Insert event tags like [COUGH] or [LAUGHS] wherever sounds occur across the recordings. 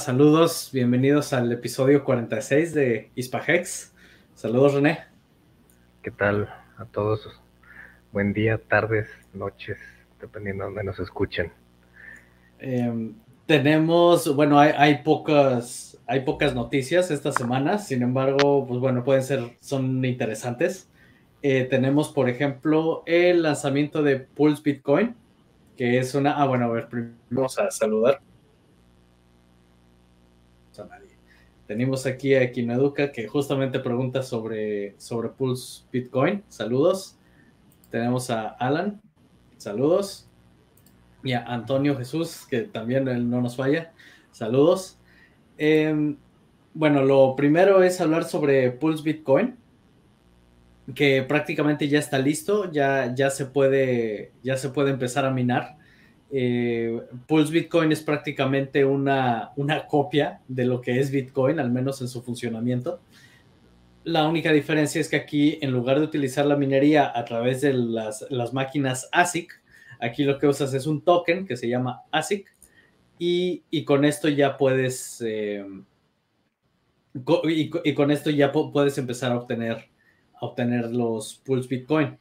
Saludos, bienvenidos al episodio 46 de Hispahex. Saludos, René. ¿Qué tal a todos? Buen día, tardes, noches, dependiendo de donde nos escuchen. Em, tenemos, bueno, hay, pocas, hay pocas noticias esta semana, sin embargo, pues bueno, pueden ser, son interesantes. Eh, tenemos, por ejemplo, el lanzamiento de Pulse Bitcoin, que es una, ah, bueno, a ver, primero vamos a saludar nadie. Tenemos aquí a Educa que justamente pregunta sobre, sobre Pulse Bitcoin. Saludos. Tenemos a Alan. Saludos. Y a Antonio Jesús, que también él no nos falla. Saludos. Em, bueno, lo primero es hablar sobre Pulse Bitcoin, que prácticamente ya está listo, ya, ya, se, puede, ya se puede empezar a minar. Eh, Pulse Bitcoin es prácticamente una, una copia de lo que es Bitcoin, al menos en su funcionamiento. La única diferencia es que aquí, en lugar de utilizar la minería a través de las, máquinas ASIC, aquí lo que usas es un token que se llama ASIC y, con esto ya puedes... Eh, y, con esto ya puedes empezar a obtener, a obtener los Pulse Bitcoin.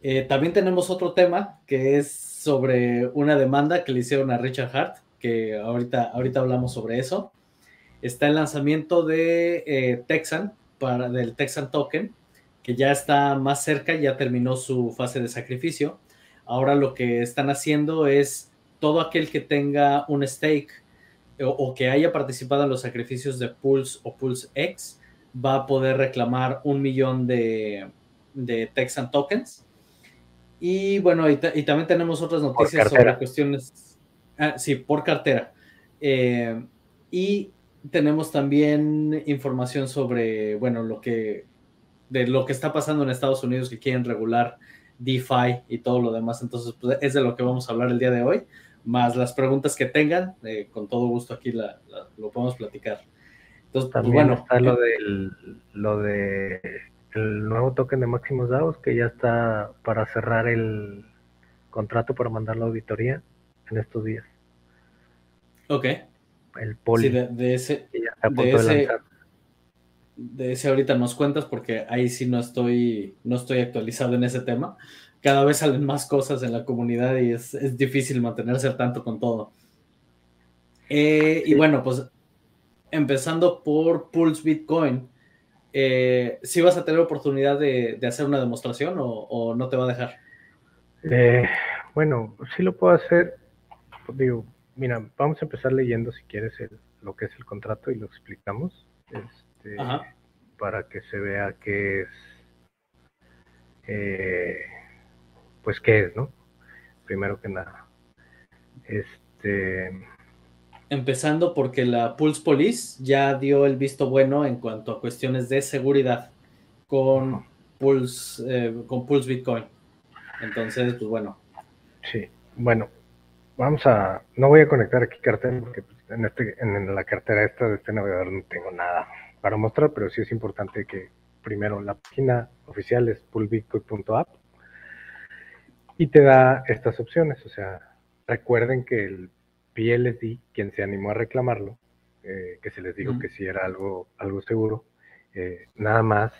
Eh, también tenemos otro tema que es sobre una demanda que le hicieron a Richard Hart, que ahorita, ahorita hablamos sobre eso. Está el lanzamiento de eh, Texan, para, del Texan Token, que ya está más cerca, ya terminó su fase de sacrificio. Ahora lo que están haciendo es todo aquel que tenga un stake o, que haya participado en los sacrificios de Pulse o Pulse X va a poder reclamar un millón de, de Texan tokens y bueno, y, también tenemos otras noticias sobre cuestiones. Ah, sí, por cartera. Eh, y tenemos también información sobre, bueno, lo que de lo que está pasando en Estados Unidos que quieren regular DeFi y todo lo demás. Entonces, pues, es de lo que vamos a hablar el día de hoy. Más las preguntas que tengan, eh, con todo gusto aquí lo podemos platicar. Entonces, pues, también bueno, está lo, eh, lo de el nuevo token de Máximos DAOs que ya está para cerrar el contrato para mandar la auditoría en estos días. Ok. El poli. Sí, de, ese, de, ese, de, ese, ahorita nos cuentas porque ahí sí no estoy, no estoy actualizado en ese tema. Cada vez salen más cosas en la comunidad y es, es difícil mantenerse al tanto con todo. Eh, y bueno, pues empezando por Pulse Bitcoin eh, ¿sí vas a tener oportunidad de, hacer una demostración o, no te va a dejar? Eh, bueno, sí lo puedo hacer. Digo, mira, vamos a empezar leyendo si quieres lo que es el contrato y lo explicamos. Este, para que se vea qué es. Eh, pues qué es, ¿no? Primero que nada. Este empezando porque la Pulse Police ya dio el visto bueno en cuanto a cuestiones de seguridad con Pulse, eh, con Pulse Bitcoin. Entonces, pues bueno. Sí, bueno, vamos a, no voy a conectar aquí cartera porque pues, en, este, en la cartera esta de este navegador no tengo nada para mostrar, pero sí es importante que primero la página oficial es pulsebitcoin.app y te da estas opciones, o sea, recuerden que el PLD, quien se animó a reclamarlo, eh, que se les dijo que sí era algo, algo seguro, eh, nada más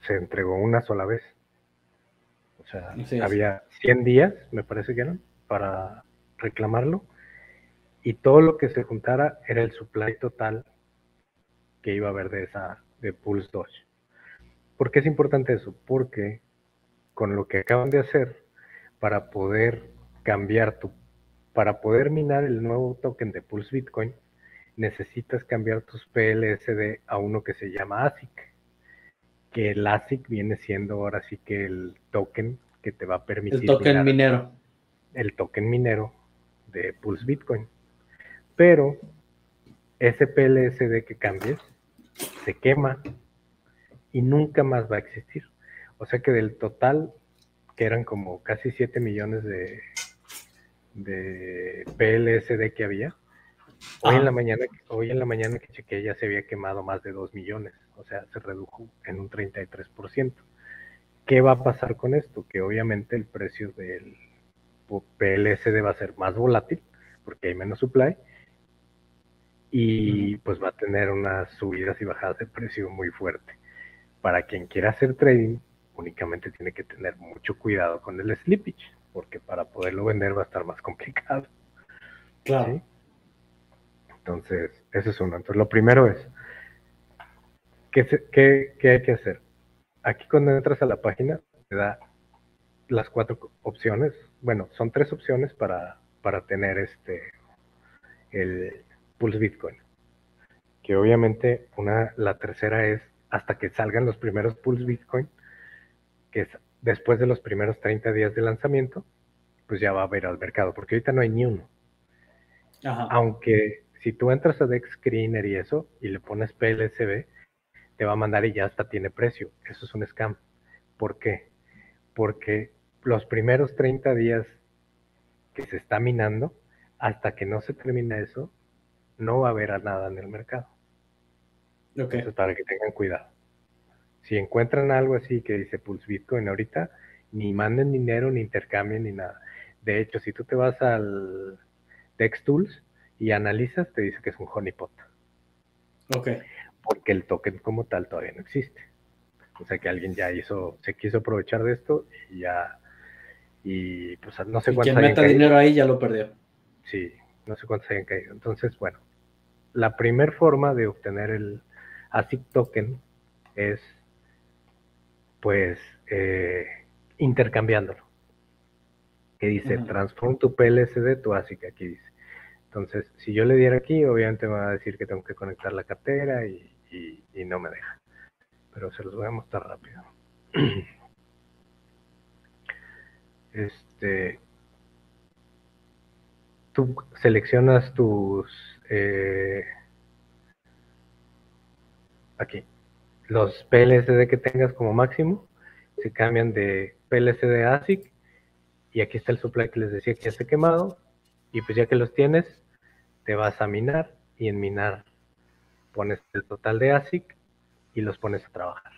se entregó una sola vez. O sea, había 100 días, me parece que eran, para reclamarlo, y todo lo que se juntara era el supply total que iba a haber de esa de Pulse Doge. ¿Por qué es importante eso? Porque con lo que acaban de hacer para poder cambiar tu para poder minar el nuevo token de Pulse Bitcoin, necesitas cambiar tus PLSD a uno que se llama ASIC. Que el ASIC viene siendo ahora sí que el token que te va a permitir. El token minero. El token minero de Pulse Bitcoin. Pero ese PLSD que cambies se quema y nunca más va a existir. O sea que del total, que eran como casi 7 millones de, de PLSD que había, hoy en la mañana, hoy en la mañana que chequeé ya se había quemado más de 2 millones, o sea, se redujo en un 33%. ¿Qué va a pasar con esto? Que obviamente el precio del PLSD va a ser más volátil porque hay menos supply y pues va a tener unas subidas y bajadas de precio muy fuerte. Para quien quiera hacer trading, únicamente tiene que tener mucho cuidado con el slippage, porque para poderlo vender va a estar más complicado. Claro. Entonces, eso es uno. Entonces, lo primero es, ¿qué, qué, hay que hacer? Aquí cuando entras a la página, te da las cuatro opciones. Bueno, son tres opciones para, para tener este el Pulse Bitcoin. Que obviamente una, la tercera es hasta que salgan los primeros Pulse Bitcoin, que es después de los primeros 30 días de lanzamiento, pues ya va a haber al mercado, porque ahorita no hay ni uno. Aunque si tú entras a Dex Screener y eso, y le pones PLSB, te va a mandar y ya hasta tiene precio. Eso es un scam. ¿Por qué? Porque los primeros 30 días que se está minando, hasta que no se termina eso, no va a haber nada en el mercado. Entonces, para que tengan cuidado. Si encuentran algo así que dice Pulse Bitcoin ahorita, ni manden dinero, ni intercambien, ni nada. De hecho, si tú te vas al Dex Tools y analizas, te dice que es un honeypot. Ok. Porque el token como tal todavía no existe. O sea que alguien ya hizo, se quiso aprovechar de esto y ya, y pues no sé cuántos. Quien meta dinero ahí ya lo perdió. Sí, no sé cuántos hayan caído. Entonces, bueno, la primera forma de obtener el ASIC token es pues eh, intercambiándolo. Que dice, transform tu PLSD tu ASIC, aquí dice. Entonces, si yo le diera aquí, obviamente me va a decir que tengo que conectar la cartera y, y no me deja. Pero se los voy a mostrar rápido. [CLEARS THROAT] Este, tú seleccionas tus eh, aquí los PLSD que tengas como máximo se cambian de PLSD a ASIC y aquí está el supply que les decía que ya se quemado y pues ya que los tienes te vas a minar y en minar pones el total de ASIC y los pones a trabajar.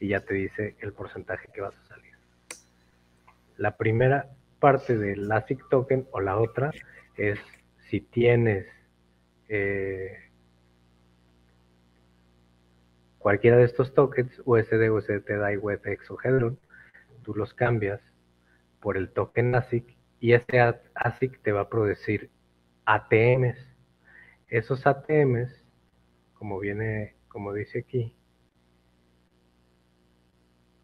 Y ya te dice el porcentaje que vas a salir. La primera parte del ASIC token o la otra es si tienes eh, cualquiera de estos tokens, USD, USDT, DAI, WebEx o Hedron, tú los cambias por el token ASIC y ese ASIC te va a producir ATMs. Esos ATMs, como viene, como dice aquí,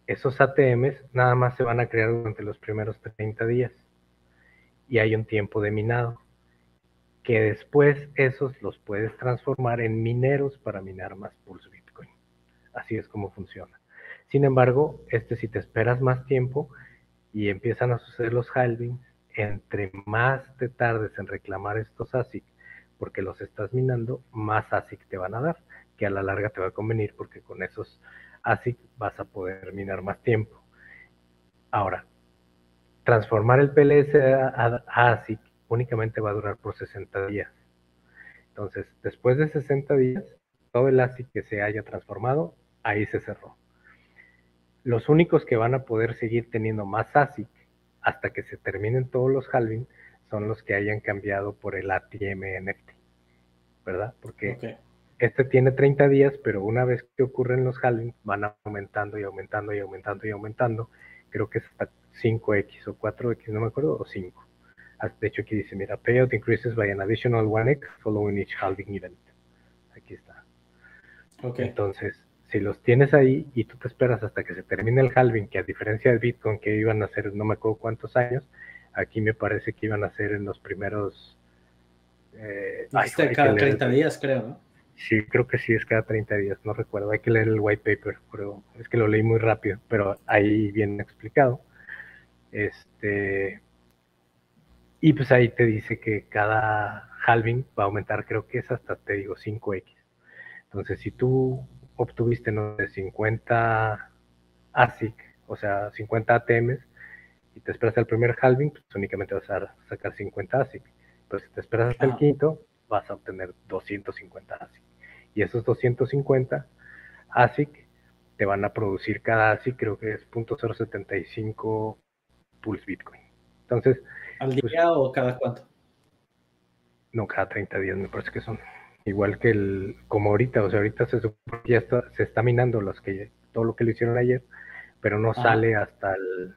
esos ATMs nada más se van a crear durante los primeros 30 días y hay un tiempo de minado que después esos los puedes transformar en mineros para minar más Bitcoin. Así es como funciona. Sin embargo, este si te esperas más tiempo y empiezan a suceder los halvings, entre más te tardes en reclamar estos ASIC, porque los estás minando, más ASIC te van a dar, que a la larga te va a convenir porque con esos ASIC vas a poder minar más tiempo. Ahora, transformar el PLS a ASIC únicamente va a durar por 60 días. Entonces, después de 60 días, todo el ASIC que se haya transformado, ahí se cerró. Los únicos que van a poder seguir teniendo más ASIC hasta que se terminen todos los halving son los que hayan cambiado por el ATM NFT, ¿verdad? Porque este tiene 30 días, pero una vez que ocurren los halving van aumentando y aumentando y aumentando y aumentando. Creo que es hasta 5X o 4X, no me acuerdo, o 5. Ah, de hecho, aquí dice, mira, payout increases by an additional 1x following each halving event. Aquí está. Entonces, si los tienes ahí y tú te esperas hasta que se termine el halving, que a diferencia del Bitcoin que iban a hacer no me acuerdo cuántos años, aquí me parece que iban a ser en los primeros... Eh, cada 30 días, creo, ¿no? Sí, creo que sí, es cada 30 días, no recuerdo, hay que leer el white paper, pero es que lo leí muy rápido, pero ahí viene explicado. Este, y pues ahí te dice que cada halving va a aumentar, creo que es hasta, te digo, 5x. Entonces, si tú obtuviste, no sé, 50 ASIC, o sea, 50 ATMs, y te esperas el primer halving, pues únicamente vas a sacar 50 ASIC. Pero si te esperas hasta el quinto, vas a obtener 250 ASIC. Y esos 250 ASIC te van a producir cada ASIC, creo que es .075 Pulse Bitcoin. Entonces. ¿Al día pues, o cada cuánto? No, cada 30 días me parece que son. Igual que el, como ahorita, o sea, ahorita se ya está, se está minando los que, todo lo que lo hicieron ayer, pero no sale hasta el,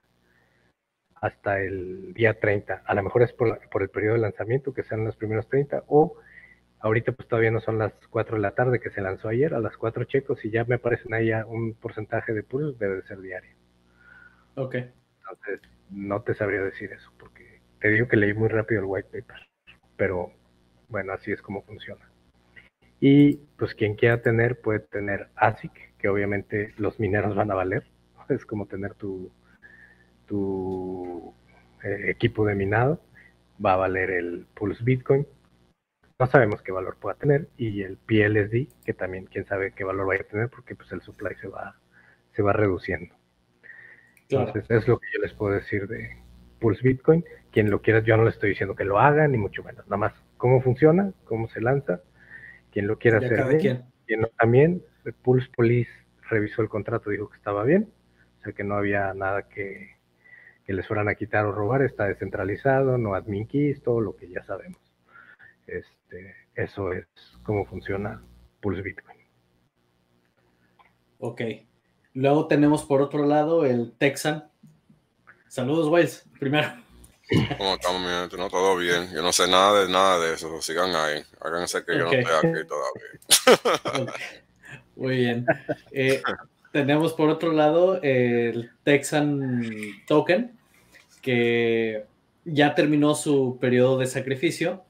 hasta el día 30. A lo mejor es por, por el periodo de lanzamiento, que sean los primeros 30, o ahorita pues todavía no son las 4 de la tarde que se lanzó ayer, a las 4 checos y ya me aparecen ahí un porcentaje de pulsos, debe de ser diario. Ok. Entonces, no te sabría decir eso, porque te digo que leí muy rápido el white paper, pero bueno, así es como funciona. Y pues quien quiera tener puede tener ASIC, que obviamente los mineros van a valer. Es como tener tu, tu eh, equipo de minado. Va a valer el Pulse Bitcoin. No sabemos qué valor pueda tener. Y el PLSD, que también quién sabe qué valor vaya a tener, porque pues el supply se va, se va reduciendo. Entonces, es lo que yo les puedo decir de Pulse Bitcoin. Quien lo quiera, yo no le estoy diciendo que lo haga, ni mucho menos. Nada más cómo funciona, cómo se lanza quien lo quiera hacer bien, quien no también, Pulse Police revisó el contrato, dijo que estaba bien, o sea que no había nada que, les fueran a quitar o robar, está descentralizado, no admin keys, todo lo que ya sabemos. Este, eso es cómo funciona Pulse Bitcoin. Ok. Luego tenemos por otro lado el Texan. Saludos, Wells, primero. ¿Cómo estamos, mi gente? No, todo bien. Yo no sé nada de nada de eso. Sigan ahí. Háganse que yo no estoy aquí todavía. Muy bien. Eh, tenemos por otro lado el Texan Token, que ya terminó su periodo de sacrificio.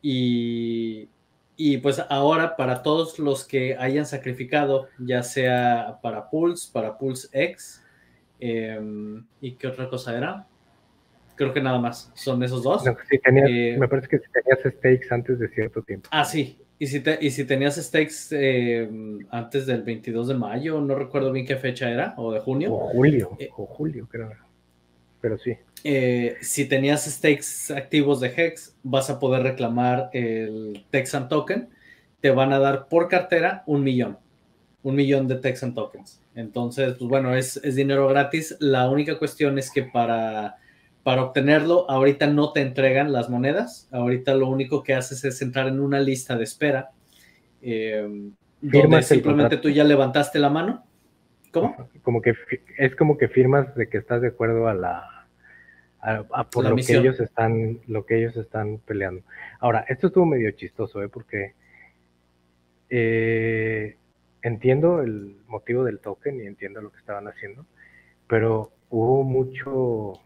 Y, y pues ahora para todos los que hayan sacrificado, ya sea para Pulse, para Pulse X, em, ¿y qué otra cosa era? Creo que nada más. Son esos dos. Eh, me parece que si tenías stakes antes de cierto tiempo. Ah, sí. Y si, y si tenías stakes eh, antes del 22 de mayo, no recuerdo bien qué fecha era, o de junio. O julio, eh, o julio, creo. Pero sí. si tenías stakes activos de Hex, vas a poder reclamar el Texan Token. Te van a dar por cartera un millón. Un millón de Texan Tokens. Entonces, pues bueno, es, es dinero gratis. La única cuestión es que para para obtenerlo, ahorita no te entregan las monedas, ahorita lo único que haces es entrar en una lista de espera, eh, donde simplemente tú ya levantaste la mano. ¿Cómo? Como que es como que firmas de que estás de acuerdo a la a, por lo que ellos están lo que ellos están peleando. Ahora, esto estuvo medio chistoso, ¿eh? porque eh, entiendo el motivo del token y entiendo lo que estaban haciendo, pero hubo mucho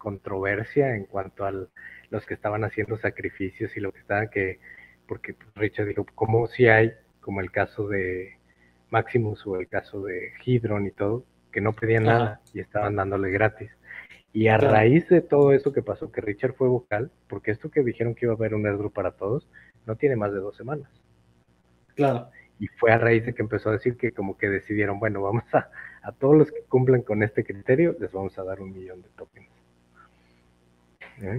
controversia en cuanto a los que estaban haciendo sacrificios y lo que estaban que, porque Richard dijo, como si hay, como el caso de Maximus o el caso de Hydron y todo, que no pedían nada y estaban dándole gratis. Y a raíz de todo eso que pasó, que Richard fue vocal, porque esto que dijeron que iba a haber un airdrop para todos, no tiene más de dos semanas. Claro. Y fue a raíz de que empezó a decir que como que decidieron, bueno, vamos a, a todos los que cumplan con este criterio, les vamos a dar un millón de tokens.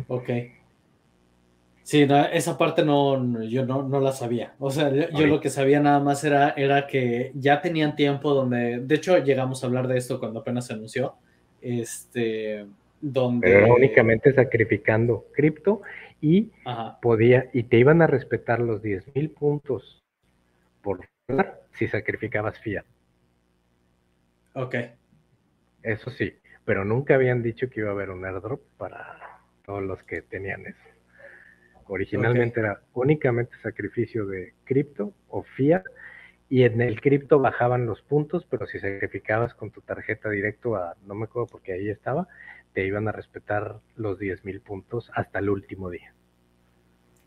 Ok. Sí, esa parte no, yo no, la sabía. O sea, yo, lo que sabía nada más era, era que ya tenían tiempo donde, de hecho, llegamos a hablar de esto cuando apenas se anunció, este, donde... Pero únicamente sacrificando cripto y podía, y te iban a respetar los 10 mil puntos por si sacrificabas fiat. Ok. Eso sí, pero nunca habían dicho que iba a haber un airdrop para todos los que tenían eso. Originalmente era únicamente sacrificio de cripto o fiat Y en el cripto bajaban los puntos, pero si sacrificabas con tu tarjeta directo a, no me acuerdo porque ahí estaba, te iban a respetar los 10.000 puntos hasta el último día.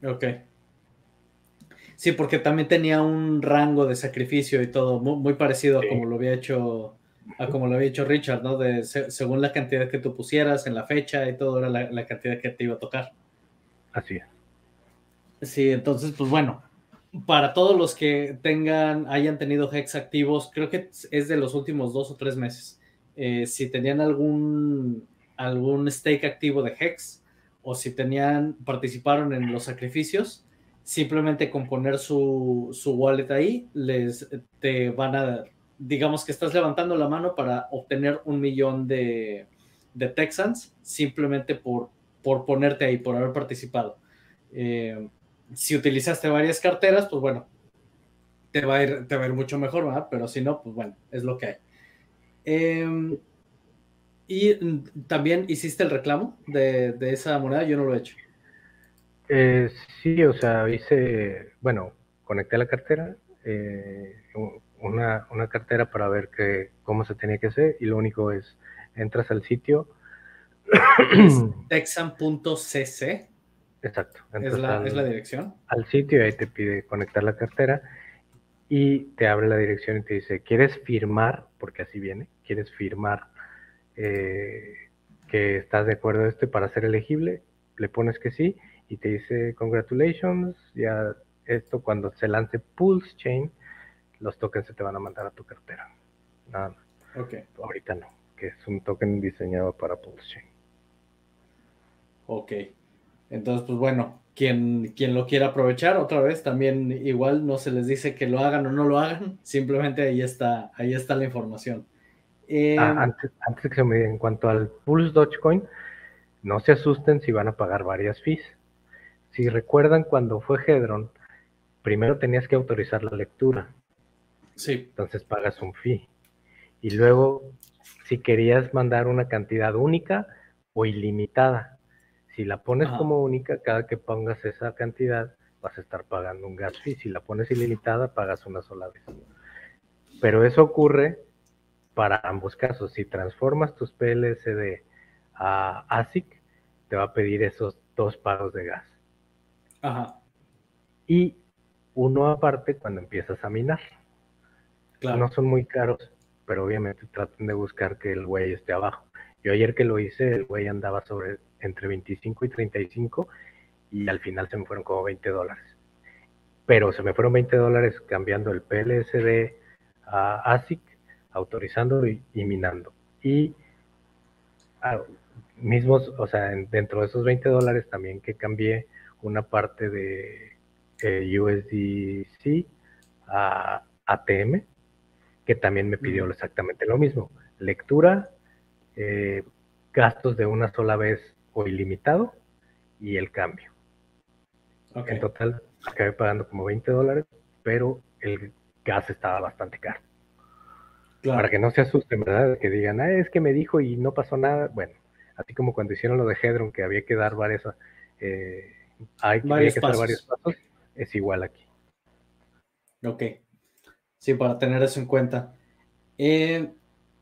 Ok. Sí, porque también tenía un rango de sacrificio y todo, muy, parecido a como lo había hecho a como lo había hecho Richard, ¿no? De, según la cantidad que tú pusieras en la fecha y todo, era la, la, cantidad que te iba a tocar. Así es. Sí, entonces, pues bueno, para todos los que tengan, hayan tenido Hex activos, creo que es de los últimos dos o tres meses. Eh, si tenían algún, algún stake activo de Hex o si tenían, participaron en los sacrificios, simplemente con poner su, su wallet ahí, les te van a, digamos que estás levantando la mano para obtener un millón de, de Texans simplemente por, por ponerte ahí, por haber participado. Eh, si utilizaste varias carteras, pues bueno, te va a ir, te va a ir mucho mejor, ¿verdad? Pero si no, pues bueno, es lo que hay. Em, y también hiciste el reclamo de, esa moneda, yo no lo he hecho. Eh, sí, o sea, hice, bueno, conecté la cartera, eh, una, una, cartera para ver que, cómo se tenía que hacer y lo único es, entras al sitio. Texan.cc [CLEARS THROAT] Exacto. ¿Es la, ¿Es la, dirección? Al sitio y ahí te pide conectar la cartera y te abre la dirección y te dice, ¿quieres firmar? Porque así viene, ¿quieres firmar eh, que estás de acuerdo a este para ser elegible? Le pones que sí y te dice, congratulations, ya esto cuando se lance Pulse Chain, los tokens se te van a mandar a tu cartera. Nada más. Ok. Ahorita no, que es un token diseñado para Pulse Chain. Ok. Entonces, pues bueno, quien, quien lo quiera aprovechar, otra vez, también igual no se les dice que lo hagan o no lo hagan, simplemente ahí está, ahí está la información. Eh, ah, antes, antes que se me en cuanto al Pulse Dogecoin, no se asusten si van a pagar varias fees. Si recuerdan cuando fue Hedron, primero tenías que autorizar la lectura. Sí. Entonces pagas un fee. Y luego, si querías mandar una cantidad única o ilimitada, si la pones como única, cada que pongas esa cantidad, vas a estar pagando un gas fee. Si la pones ilimitada, pagas una sola vez. Pero eso ocurre para ambos casos. Si transformas tus PLSD a ASIC, te va a pedir esos dos pagos de gas. Ajá. Y uno aparte cuando empiezas a minar. No son muy caros, pero obviamente traten de buscar que el güey esté abajo. Yo ayer que lo hice, el güey andaba sobre entre 25 y 35 y al final se me fueron como 20 dólares. Pero se me fueron 20 dólares cambiando el PLSD a ASIC, autorizando y, minando. Y ah, mismos, o sea, dentro de esos 20 dólares también que cambié una parte de eh, USDC a ATM, que también me pidió exactamente lo mismo. Lectura, eh, gastos de una sola vez o ilimitado y el cambio. En total acabé pagando como 20 dólares, pero el gas estaba bastante caro. Para que no se asusten, ¿verdad? Que digan, ah, es que me dijo y no pasó nada. Bueno, así como cuando hicieron lo de Hedron, que había que dar varias, eh, hay, que dar varios pasos, es igual aquí. Ok. Sí, para tener eso en cuenta. Eh,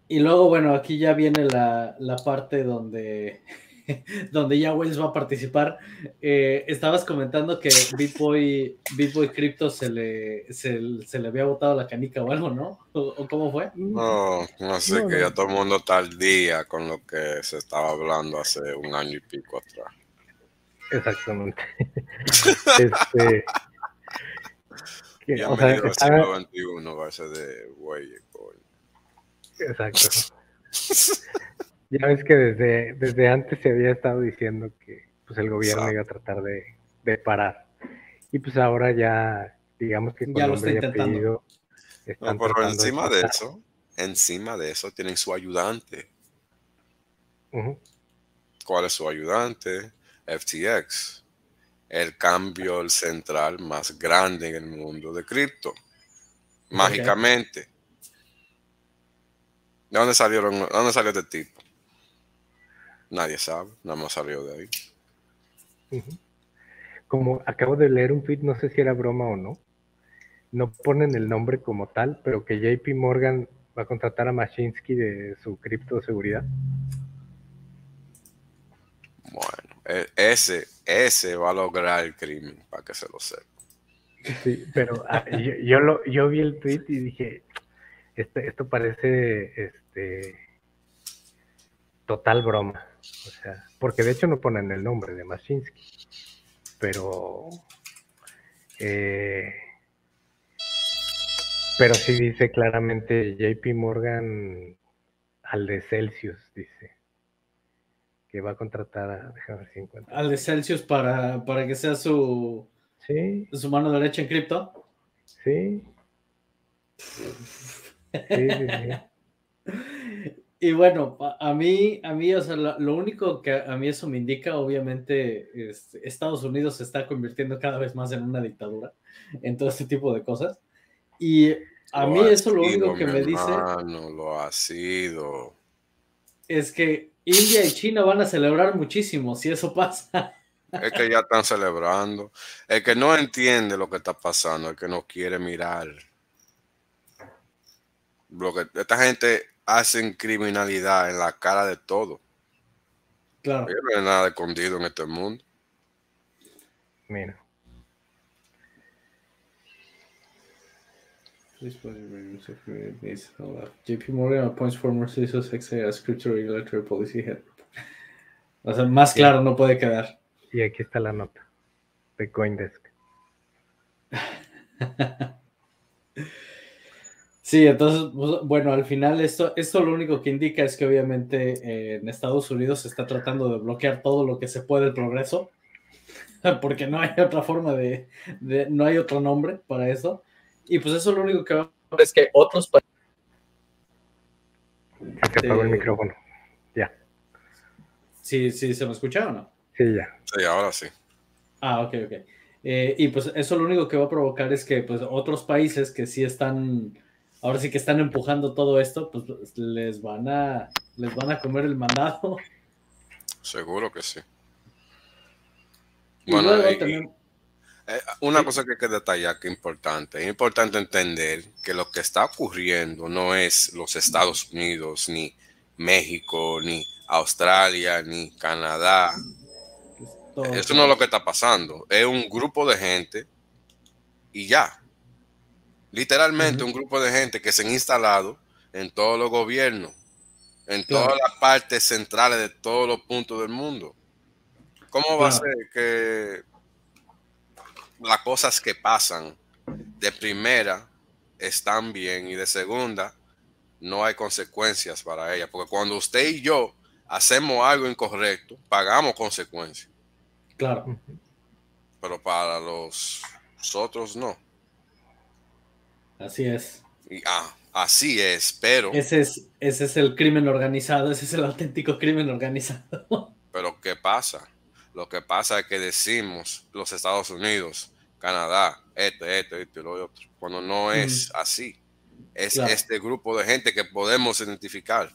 y luego, bueno, aquí ya viene la, la parte donde [LAUGHS] donde ya Wells va a participar. Eh, estabas comentando que Bitboy, Bitboy Crypto se le, se, le había botado la canica o algo, ¿no? ¿O, cómo fue? No, no sé, que ya todo el mundo está al día con lo que se estaba hablando hace un año y pico atrás. Exactamente. [LAUGHS] este, Bienvenido al siglo XXI, base de güey. Exacto. Ya ves que desde, desde antes se había estado diciendo que pues el gobierno iba a tratar de, parar. Y pues ahora ya, digamos que ya lo está intentando. no, pero encima de, eso, encima de eso tienen su ayudante. ¿Cuál es su ayudante? FTX. El cambio central más grande en el mundo de cripto. Mágicamente. ¿De dónde salieron? ¿De dónde salió este tipo? Nadie sabe, nada más salió de ahí. Como acabo de leer un tweet, no sé si era broma o no, no ponen el nombre como tal, pero que JP Morgan va a contratar a Mashinsky de su criptoseguridad. Bueno, e, ese, ese va a lograr el crimen, para que se lo sepa. Sí, pero ah, yo, lo, yo vi el tweet y dije, esto parece este total broma. O sea, porque de hecho no ponen el nombre de Mashinsky. Pero eh, pero sí dice claramente JP Morgan al de Celsius, dice. Que va a contratar a. Déjame ver si encuentro. Al de Celsius para, para que sea su. Sí. Su mano derecha en cripto. Sí. sí, sí, [LAUGHS] Y bueno, a mí, a mí, o sea, lo, único que a mí eso me indica, obviamente, es, Estados Unidos se está convirtiendo cada vez más en una dictadura en todo este tipo de cosas. Y a mí eso lo único que me dice... No lo ha sido. Es que India y China van a celebrar muchísimo si eso pasa. Es que ya están celebrando. El que no entiende lo que está pasando, el que no quiere mirar. Lo que esta gente hacen criminalidad en la cara de todo. Claro. No hay nada escondido en este mundo. Mira. JP Morgan appoints former CISO as crypto regulatory policy head. O sea, más claro no puede quedar. Y aquí está la nota de Coindesk. [LAUGHS] sí, entonces, pues, bueno, al final esto, esto lo único que indica es que obviamente eh, en Estados Unidos se está tratando de bloquear todo lo que se puede el progreso, [LAUGHS] porque no hay otra forma de, de no hay otro nombre para eso. Y pues eso lo único que va a es que otros países. Se apagó el micrófono. Ya. Sí, sí, ¿se me escucha o no? Sí, ya. Sí, ahora sí. Ah, ok, ok. Eh, y pues eso lo único que va a provocar es que pues otros países que sí están, ahora sí que están empujando todo esto, pues les van a, les van a comer el mandado. Seguro que sí. bueno, eh, una cosa que hay que detallar que es importante, es importante entender que lo que está ocurriendo no es los Estados Unidos, ni México, ni Australia, ni Canadá. Eso no es lo que está pasando. Es un grupo de gente y ya. Literalmente un grupo de gente que se han instalado en todos los gobiernos, en todas las partes centrales de todos los puntos del mundo. ¿Cómo va a ser que las cosas que pasan de primera están bien y de segunda no hay consecuencias para ella. Porque cuando usted y yo hacemos algo incorrecto, pagamos consecuencias. Claro. Pero para los, otros no. Así es. Y, ah, así es, pero... Ese es, ese es el crimen organizado, ese es el auténtico crimen organizado. Pero ¿qué pasa? Lo que pasa es que decimos los Estados Unidos, Canadá, este, este, este y lo otro, cuando no es así. Es este grupo de gente que podemos identificar.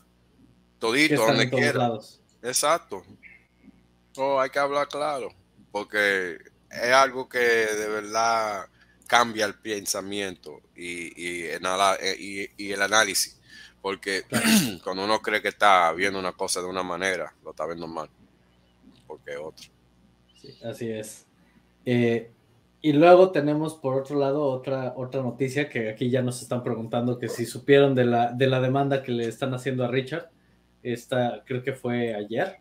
Todito, donde quiera. Exacto. Oh, hay que hablar claro, porque es algo que de verdad cambia el pensamiento y, y, y el análisis. Porque [CLEARS THROAT] cuando uno cree que está viendo una cosa de una manera, lo está viendo mal. Porque es otro. Sí, así es. Eh, y luego tenemos por otro lado otra, otra noticia que aquí ya nos están preguntando que si supieron de la, de la demanda que le están haciendo a Richard. Esta creo que fue ayer,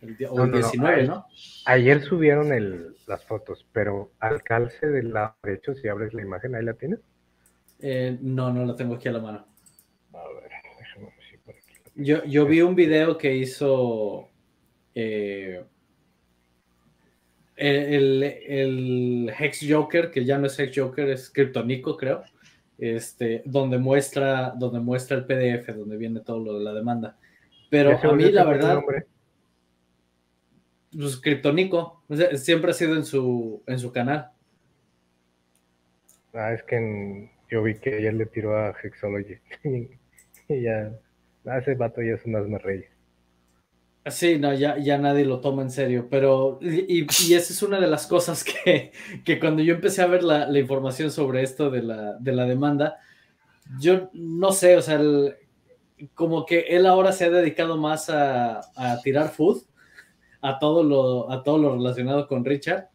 el o el 19, no, Ayer subieron el, las fotos, pero al calce del lado derecho, si abres la imagen, ahí la tienes. Eh, no, no la tengo aquí a la mano. A ver, déjame ver por aquí. Yo, yo vi un video que hizo eh, el, el, Hex Joker, que ya no es Hex Joker, es Kryptonico, creo, este, donde muestra, donde muestra el PDF, donde viene todo lo de la demanda. Pero a mí, la verdad, pues Kryptonico, siempre ha sido en su, en su canal. Ah, es que yo vi que ayer le tiró a Hexology. [LAUGHS] y ya, ese vato ya es un me Sí, no, ya, ya nadie lo toma en serio, pero y, y esa es una de las cosas que, que cuando yo empecé a ver la, la, información sobre esto de la, de la demanda, yo no sé, o sea, el, como que él ahora se ha dedicado más a, a, tirar food, a todo, lo, a todo lo relacionado con Richard,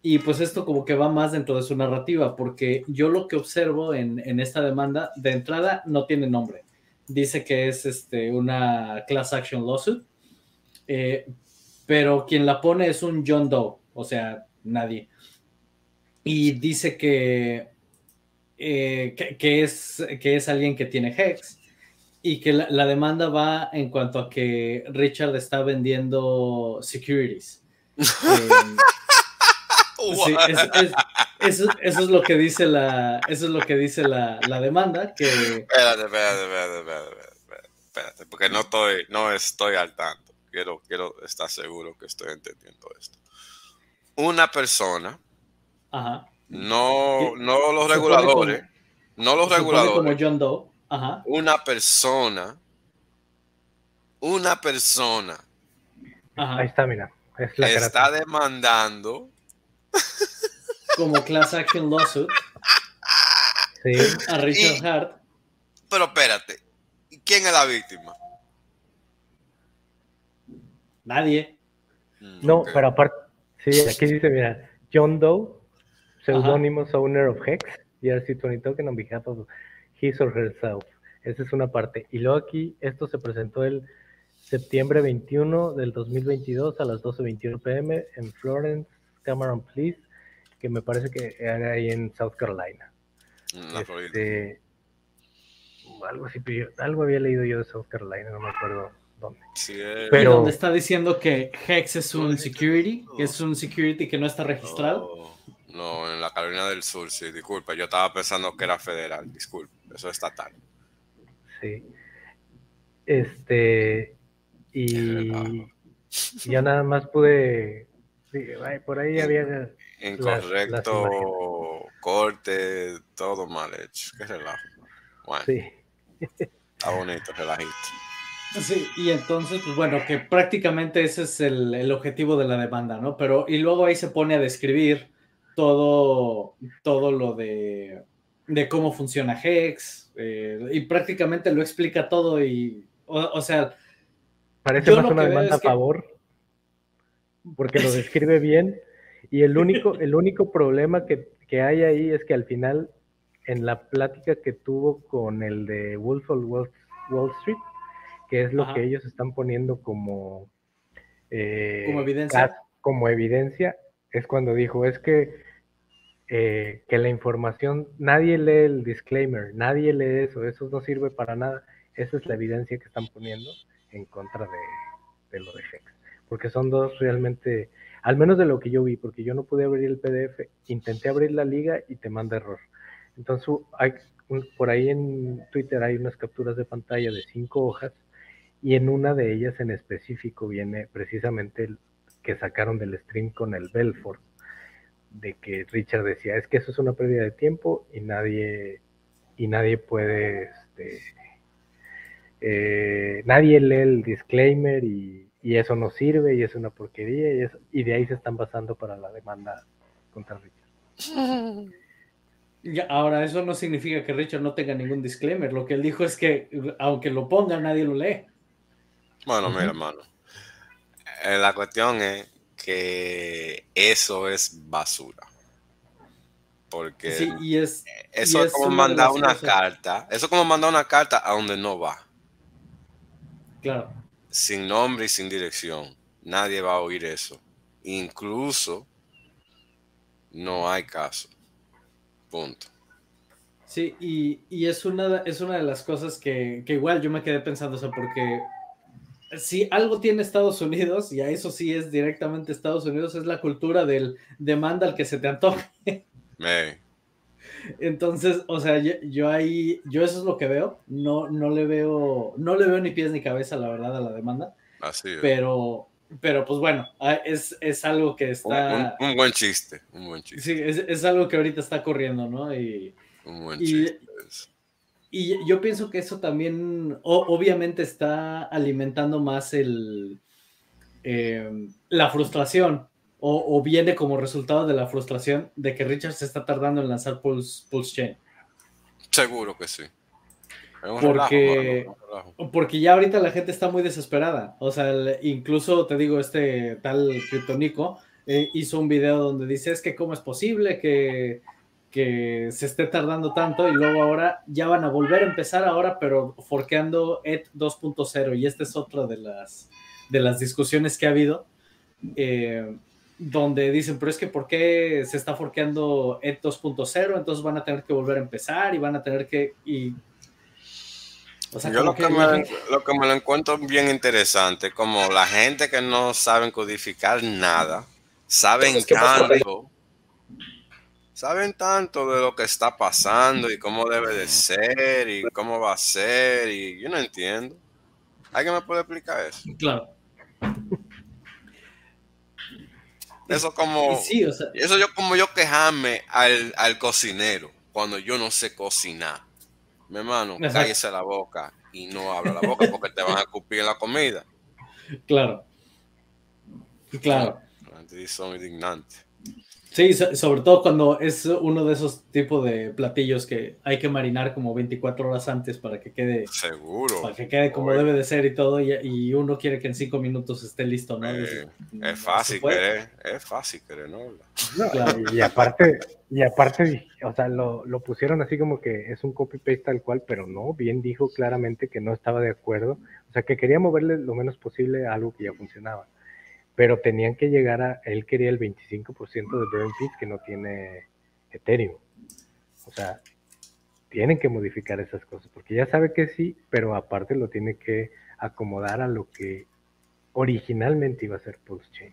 y pues esto como que va más dentro de su narrativa, porque yo lo que observo en, en esta demanda, de entrada, no tiene nombre. Dice que es este, una class action lawsuit eh, pero quien la pone es un John Doe, o sea, nadie. Y dice que, eh, que, que, es, que es alguien que tiene Hex y que la, la, demanda va en cuanto a que Richard está vendiendo securities. [LAUGHS] Eh, sí, es, es, eso, eso, es lo que dice la, eso es lo que dice la, la demanda. Que... Espérate, espérate, espérate, espérate, espérate, porque no estoy, no estoy al tanto quiero, quiero estar seguro que estoy entendiendo esto. Una persona, Ajá. no, no los reguladores, como, no los reguladores, como John Doe. Ajá. una persona, una persona, Ajá. ahí está, mira, es la está carata. demandando [LAUGHS] como class action lawsuit sí. a Richard y, Hart. Pero espérate, ¿quién es la víctima? Nadie. No, okay. pero aparte, sí, aquí dice, mira, John Doe, pseudonymous owner of Hex, ERC20 token on behalf of his or herself. Esa es una parte. Y luego aquí, esto se presentó el septiembre 21 del 2022 a las 12.21 pm en Florence, Cameron Please, que me parece que era ahí en South Carolina. No, este, algo así, algo había leído yo de South Carolina, no me acuerdo dónde. Sí. Pero donde está diciendo que Hex es un security, que es un security que no está registrado. No, no, en la Carolina del Sur, sí, disculpa, yo estaba pensando que era federal, disculpa, eso es estatal. Sí. Este, y ya nada más pude, sí, por ahí había... Incorrecto, las, las corte, todo mal hecho, qué relajo. Bueno, sí. está bonito, relajito. Sí, y entonces, pues bueno, que prácticamente ese es el, el, objetivo de la demanda, ¿no? Pero, y luego ahí se pone a describir todo, todo lo de, de cómo funciona Hex, eh, y prácticamente lo explica todo, y, o, o sea... Parece más una demanda a favor, porque lo describe [LAUGHS] bien, y el único, el único problema que, que hay ahí es que al final, en la plática que tuvo con el de Wolf of Wall, Wall Street, que es lo Ajá. que ellos están poniendo como, eh, como evidencia. Como evidencia, es cuando dijo, es que, eh, que la información, nadie lee el disclaimer, nadie lee eso, eso no sirve para nada. Esa es la evidencia que están poniendo en contra de, de lo de Hex. Porque son dos realmente, al menos de lo que yo vi, porque yo no pude abrir el PDF, intenté abrir la liga y te manda error. Entonces, hay, por ahí en Twitter hay unas capturas de pantalla de cinco hojas y en una de ellas en específico viene precisamente el que sacaron del stream con el Belfort, de que Richard decía, es que eso es una pérdida de tiempo y nadie, y nadie puede, este, eh, nadie lee el disclaimer y, y, eso no sirve y es una porquería y, eso, y de ahí se están basando para la demanda contra Richard. Ahora, eso no significa que Richard no tenga ningún disclaimer. Lo que él dijo es que, aunque lo ponga, nadie lo lee. Bueno, mira, hermano. Eh, la cuestión es que eso es basura. Porque sí, y es, eso y es como mandar una cosas. carta. Eso es como mandar una carta a donde no va. Claro. Sin nombre y sin dirección. Nadie va a oír eso. Incluso no hay caso. Punto. Sí, y, y es, una, es una de las cosas que, que, igual yo me quedé pensando, o sea, porque si algo tiene Estados Unidos, y a eso sí es directamente Estados Unidos, es la cultura del demanda al que se te antoje. Hey. Entonces, o sea, yo, yo, ahí, yo eso es lo que veo, no, no le veo, no le veo ni pies ni cabeza, la verdad, a la demanda. Así es. Pero, pero pues bueno, es, es algo que está... Un, un, un, buen chiste, un buen chiste. Sí, es, es, algo que ahorita está corriendo, ¿no? Y, un buen chiste. Y yo pienso que eso también, o, obviamente, está alimentando más el, eh, la frustración o, viene como resultado de la frustración de que Richard se está tardando en lanzar Pulse, Pulse Chain. Seguro que sí. Porque, porque ya ahorita la gente está muy desesperada. O sea, incluso te digo, este tal Kryptonico eh, hizo un video donde dice es que cómo es posible que, que se esté tardando tanto y luego ahora ya van a volver a empezar ahora, pero forqueando ED 2.0 y esta es otra de las, de las discusiones que ha habido. Eh, donde dicen, pero es que ¿por qué se está forqueando ED 2.0? Entonces van a tener que volver a empezar y van a tener que... Y, Yo lo que, me, lo que me lo encuentro bien interesante, como la gente que no saben codificar nada, saben tanto, saben tanto de lo que está pasando y cómo debe de ser y cómo va a ser y yo no entiendo. ¿Alguien me puede explicar eso? Claro. [LAUGHS] Eso como eso yo como yo quejarme al, al, cocinero cuando yo no sé cocinar. Mi hermano, cállese la boca y no abra la boca porque te van a escupir la comida. [LAUGHS] Claro. Claro. Son indignantes. Sí, sobre todo cuando es uno de esos tipos de platillos que hay que marinar como 24 horas antes para que quede seguro, para que quede como debe de ser y todo, y, uno quiere que en cinco minutos esté listo, ¿no? Eh, es fácil querer, es fácil querer, ¿no? [LAUGHS] y, aparte, y aparte, o sea, lo, lo pusieron así como que es un copy paste tal cual, pero no, bien dijo claramente que no estaba de acuerdo, o sea, que quería moverle lo menos posible a algo que ya funcionaba pero tenían que llegar a, él quería el 25% de Burn que no tiene Ethereum. O sea, tienen que modificar esas cosas, porque ya sabe que sí, pero aparte lo tiene que acomodar a lo que originalmente iba a ser Pulse Chain.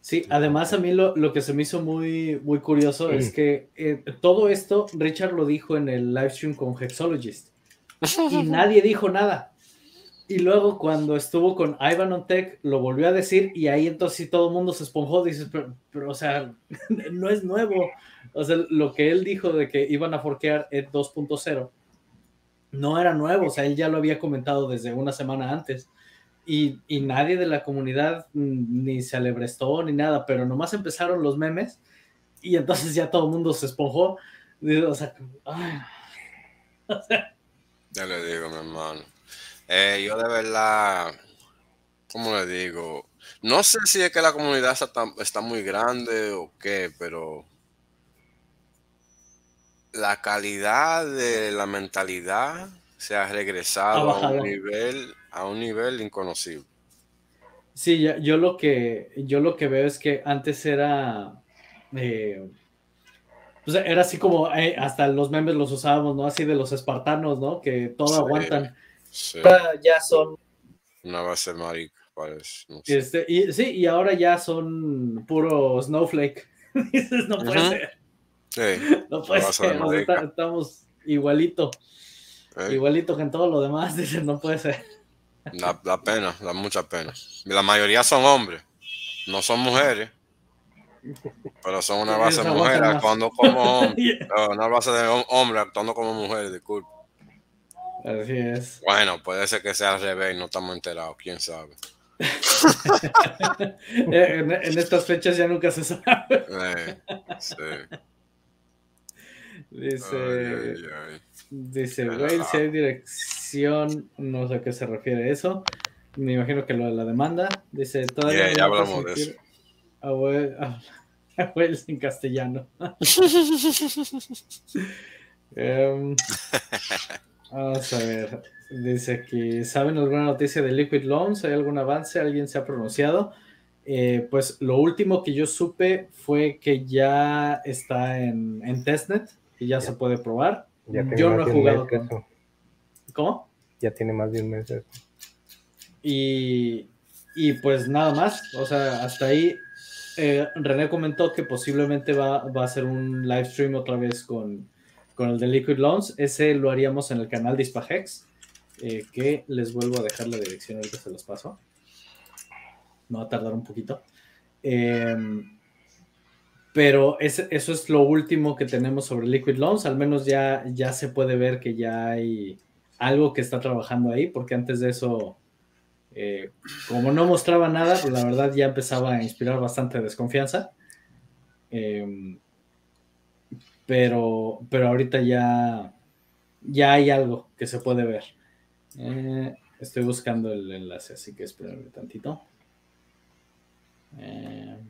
Sí, además a mí lo, lo, que se me hizo muy, muy curioso es que eh, todo esto Richard lo dijo en el live stream con Hexologist y [LAUGHS] nadie dijo nada. Y luego cuando estuvo con Ivan on Tech, lo volvió a decir y ahí entonces todo el mundo se esponjó, dices, pero, o sea, [LAUGHS] no es nuevo. O sea, lo que él dijo de que iban a forquear Ed 2.0 no era nuevo, o sea, él ya lo había comentado desde una semana antes. Y, y, nadie de la comunidad ni se alebrestó ni nada, pero nomás empezaron los memes y entonces ya todo el mundo se esponjó. O sea, [LAUGHS] o sea, ya le digo, mi hermano. Eh, yo de verdad, ¿cómo le digo? No sé si es que la comunidad está, muy grande o qué, pero la calidad de la mentalidad se ha regresado a un nivel, a un nivel inconocible. Sí, yo lo que yo lo que veo es que antes era eh, era así como eh, hasta los memes los usábamos, ¿no? Así de los espartanos, ¿no? Que todo aguantan. Sí. ya son. Una base marica, parece. Este, y, sí, y ahora ya son puro snowflake. [LAUGHS] Dices, no puede ser. Sí. [LAUGHS] No puede ser. estamos igualito. Igualito que en todo lo demás. [LAUGHS] Dices, no puede ser. Da, pena, da mucha pena. La mayoría son hombres, no son mujeres. Pero son una base de mujeres actuando como hombres. Una base de hombres actuando como mujeres, disculpe. Así es. Bueno, puede ser que sea al revés, no estamos enterados, quién sabe. [LAUGHS] en, estas fechas ya nunca se sabe. Eh, sí. Dice, dice, güey, si hay dirección, no sé a qué se refiere eso. Me imagino que lo de la demanda. Dice, todavía ya hablamos de eso. Abuelos [LAUGHS] en castellano. um, [LAUGHS] Vamos a ver. Dice que ¿saben alguna noticia de Liquid Loans? ¿Hay algún avance? ¿Alguien se ha pronunciado? Eh, pues lo último que yo supe fue que ya está en, en testnet y ya, se puede probar. yo no he jugado con... ¿Cómo? Ya tiene más de un mes Y, y pues nada más, o sea, hasta ahí eh, René comentó que posiblemente va, va a hacer un live stream otra vez con, con el de Liquid Loans. Ese lo haríamos en el canal de Ispahex, eh, que les vuelvo a dejar la dirección ahorita se los paso. No va a tardar un poquito. Em, pero eso es lo último que tenemos sobre Liquid Loans. Al menos ya, ya se puede ver que ya hay algo que está trabajando ahí, porque antes de eso Eh, como no mostraba nada, pues la verdad ya empezaba a inspirar bastante desconfianza. Em, pero, pero ahorita ya, ya hay algo que se puede ver. Eh, estoy buscando el enlace, así que espérenme tantito. Eh, [LAUGHS]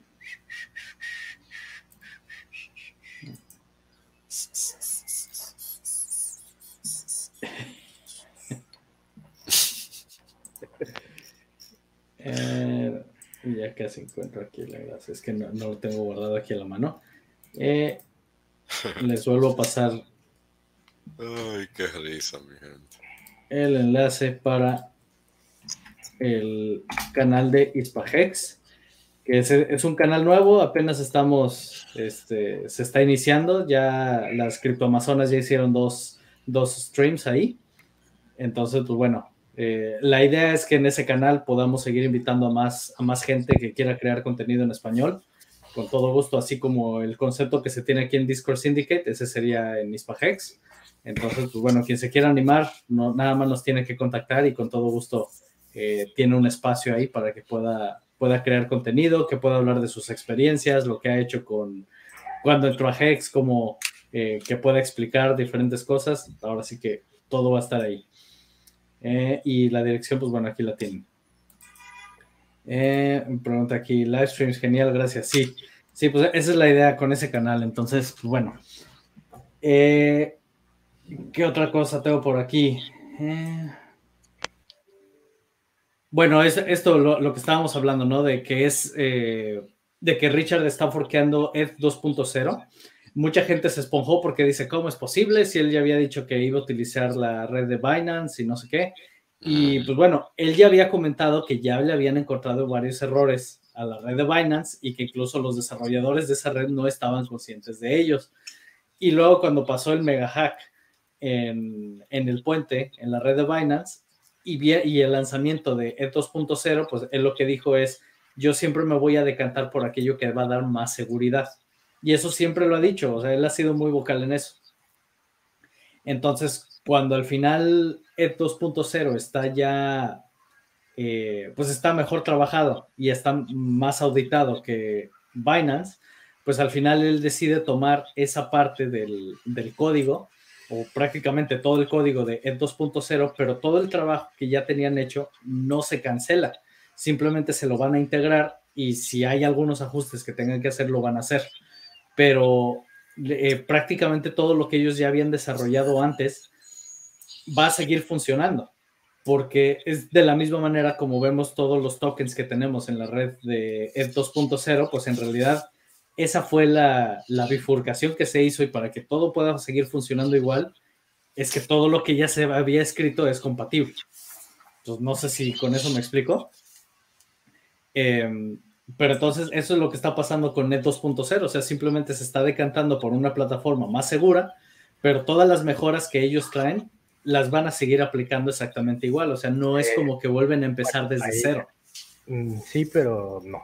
Eh, ya casi encuentro aquí la gracia. Es que no, lo tengo guardado aquí a la mano. Eh, [LAUGHS] les vuelvo a pasar. Ay, qué risa, mi gente. El enlace para el canal de Ispahex, que es, un canal nuevo, apenas estamos, este, se está iniciando, ya las criptoamazonas ya hicieron dos, dos streams ahí, entonces, pues bueno, eh, la idea es que en ese canal podamos seguir invitando a más, a más gente que quiera crear contenido en español, con todo gusto, así como el concepto que se tiene aquí en Discord Syndicate, ese sería en Ispahex. Entonces, pues bueno, quien se quiera animar, no, nada más nos tiene que contactar y con todo gusto eh, tiene un espacio ahí para que pueda, pueda crear contenido, que pueda hablar de sus experiencias, lo que ha hecho con cuando entró a Hex, como eh, que pueda explicar diferentes cosas. Ahora sí que todo va a estar ahí. Eh, y la dirección, pues bueno, aquí la tienen. Eh, pregunta aquí, live streams, genial, gracias. Sí, sí, pues esa es la idea con ese canal. Entonces, pues bueno. Eh, ¿Qué otra cosa tengo por aquí? bueno, es esto lo, que estábamos hablando, ¿no? De que es de que Richard está forqueando Ed 2.0 mucha gente se esponjó porque dice, ¿cómo es posible? Si él ya había dicho que iba a utilizar la red de Binance y no sé qué. Y pues bueno, él ya había comentado que ya le habían encontrado varios errores a la red de Binance y que incluso los desarrolladores de esa red no estaban conscientes de ellos. Y luego cuando pasó el mega hack en, el puente, en la red de Binance, y, y el lanzamiento de E 2.0, pues él lo que dijo es, yo siempre me voy a decantar por aquello que va a dar más seguridad. Y eso siempre lo ha dicho, o sea, él ha sido muy vocal en eso. Entonces, cuando al final Ed 2.0 está ya, eh, pues está mejor trabajado y está más auditado que Binance, pues al final él decide tomar esa parte del, código, o prácticamente todo el código de Ed 2.0, pero todo el trabajo que ya tenían hecho no se cancela, simplemente se lo van a integrar y si hay algunos ajustes que tengan que hacer, lo van a hacer. Pero eh, prácticamente todo lo que ellos ya habían desarrollado antes va a seguir funcionando, porque es de la misma manera como vemos todos los tokens que tenemos en la red de ETH 2.0, pues en realidad esa fue la, bifurcación que se hizo y para que todo pueda seguir funcionando igual, es que todo lo que ya se había escrito es compatible. Entonces, no sé si con eso me explico. Eh, pero entonces eso es lo que está pasando con Net 2.0, o sea, simplemente se está decantando por una plataforma más segura, pero todas las mejoras que ellos traen las van a seguir aplicando exactamente igual, o sea, no es como que vuelven a empezar desde cero. Mm, sí, pero no.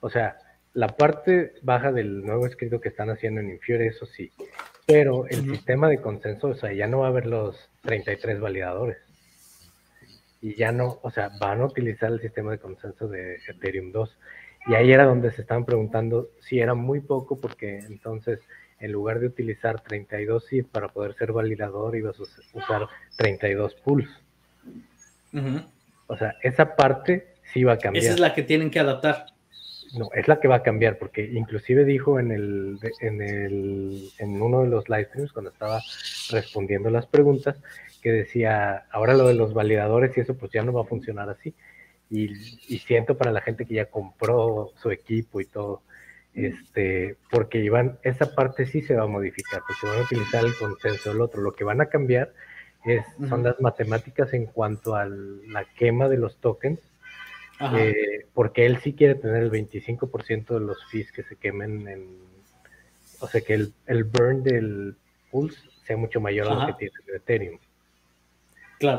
O sea, la parte baja del nuevo escrito que están haciendo en Infure, eso sí, pero el sistema de consenso, o sea, ya no va a haber los 33 validadores. Y ya no, o sea, van a utilizar el sistema de consenso de Ethereum 2 y ahí era donde se estaban preguntando si era muy poco, porque entonces en lugar de utilizar 32 SID para poder ser validador, ibas a usar 32 pools. O sea, esa parte sí va a cambiar. Esa es la que tienen que adaptar. No, es la que va a cambiar, porque inclusive dijo en, el, en, el, en uno de los live streams, cuando estaba respondiendo las preguntas, que decía, ahora lo de los validadores y eso pues ya no va a funcionar así y, siento para la gente que ya compró su equipo y todo, este, porque iban, esa parte sí se va a modificar, porque van a utilizar el consenso del otro. Lo que van a cambiar es, son las matemáticas en cuanto a la quema de los tokens, eh, porque él sí quiere tener el 25% de los fees que se quemen en, o sea, que el, el burn del Pulse sea mucho mayor a lo que tiene el Ethereum.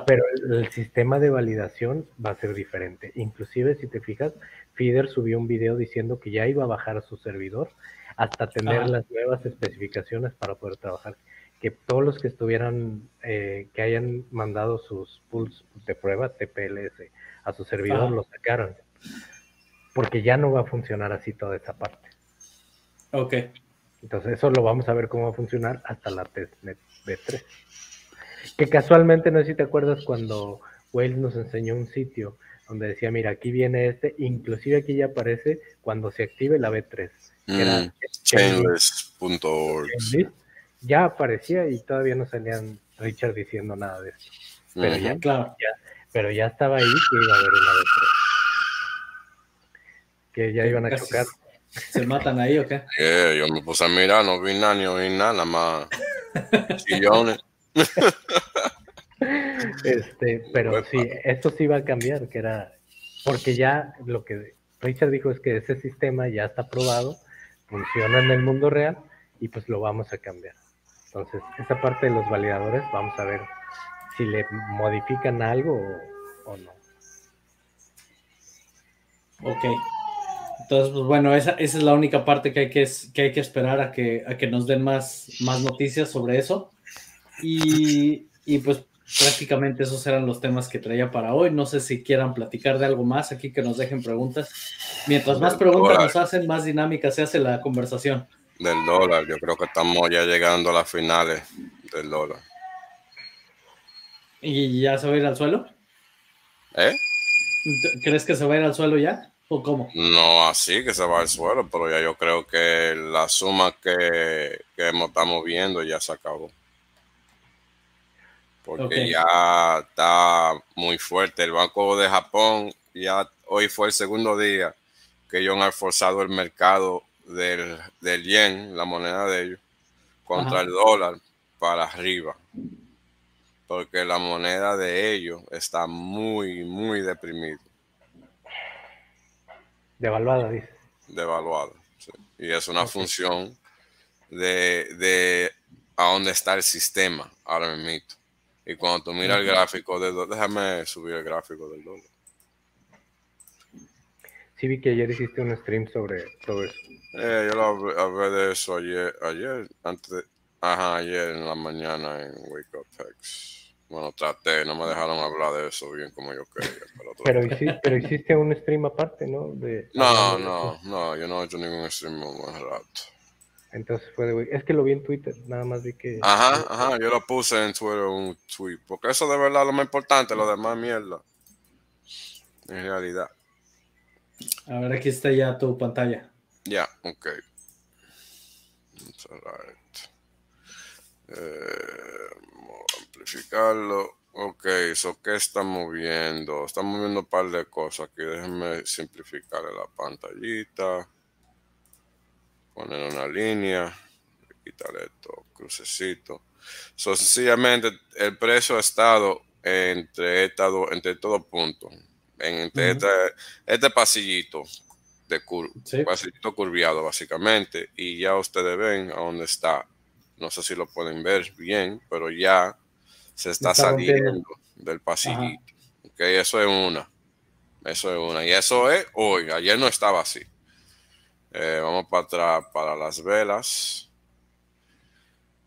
Pero el, sistema de validación va a ser diferente. Inclusive, si te fijas, Fider subió un video diciendo que ya iba a bajar su servidor hasta tener las nuevas especificaciones para poder trabajar. que todos los que estuvieran, eh, que hayan mandado sus pools de prueba TPLS a su servidor, Ajá. lo sacaron. Porque ya no va a funcionar así toda esa parte. Ok. Entonces eso lo vamos a ver cómo va a funcionar hasta la testnet B3. Que casualmente, no sé si te acuerdas cuando Wales nos enseñó un sitio donde decía, mira, aquí viene este, inclusive aquí ya aparece cuando se active la B3. que era Mm, chainless.org. Ya aparecía y todavía no salían Richard diciendo nada de esto. Pero, ya, Claro. pero ya estaba ahí que iba a haber una B3. Que ya iban a Casi chocar. ¿Se matan ahí o qué? [LAUGHS] Yeah, yo me puse a mirar, no vi nada ni oí nada, nada más [LAUGHS] chillones. [LAUGHS] Este, pero Uepa. sí, esto sí va a cambiar, que era, porque ya lo que Richard dijo es que ese sistema ya está probado, funciona en el mundo real y pues lo vamos a cambiar. Entonces, esa parte de los validadores, vamos a ver si le modifican algo o, o no. Ok. Entonces, pues bueno, esa, esa es la única parte que hay que, que, hay que esperar a que, a que nos den más, más noticias sobre eso. Y, y pues prácticamente esos eran los temas que traía para hoy. No sé si quieran platicar de algo más aquí que nos dejen preguntas. Mientras más preguntas nos hacen, más dinámica se hace la conversación. Del dólar, yo creo que estamos ya llegando a las finales del dólar. ¿Y ya se va a ir al suelo? ¿Eh? ¿Crees que se va a ir al suelo ya? ¿O cómo? No así que se va al suelo, pero ya yo creo que la suma que, que estamos viendo ya se acabó. Porque ya está muy fuerte. El Banco de Japón, ya hoy fue el segundo día que ellos han forzado el mercado del, del yen, la moneda de ellos, contra Ajá. el dólar para arriba. Porque la moneda de ellos está muy, muy deprimida. Devaluada, dice. devaluado. sí. Y es una función de, de a dónde está el sistema ahora mismo. Y cuando tú miras el gráfico del dólar, déjame subir el gráfico del dólar. Sí vi que ayer hiciste un stream sobre todo eso. Eh, yo lo hab- hablé de eso ayer, ayer, antes de, ajá, ayer en la mañana en Wake Up Hex. Bueno, traté, no me dejaron hablar de eso bien como yo quería. Pero, Pero, traté. hici- pero hiciste un stream aparte, ¿no? De, no, no, no, yo no he hecho ningún stream en un buen rato. Entonces fue de, es que lo vi en Twitter, nada más vi que... Ajá, ajá, yo lo puse en Twitter un tweet, porque eso de verdad es lo más importante, lo demás mierda. En realidad. A ver, aquí está ya tu pantalla. Ya, ok. That's alright. Eh, vamos a amplificarlo. Ok, so ¿qué estamos viendo? Estamos viendo un par de cosas aquí. Déjenme simplificar la pantallita. Poner una línea. Quitar esto, crucecito. So, sencillamente, el precio ha estado entre, estas dos- entre estos dos puntos. En, entre este, este pasillito de curva Sí. pasito curviado básicamente y ya ustedes ven a dónde está no sé si lo pueden ver bien pero ya se está, Está rompiendo. saliendo del pasillito ok eso es una eso es una y eso es hoy ayer no estaba así Eh, vamos para atrás para las velas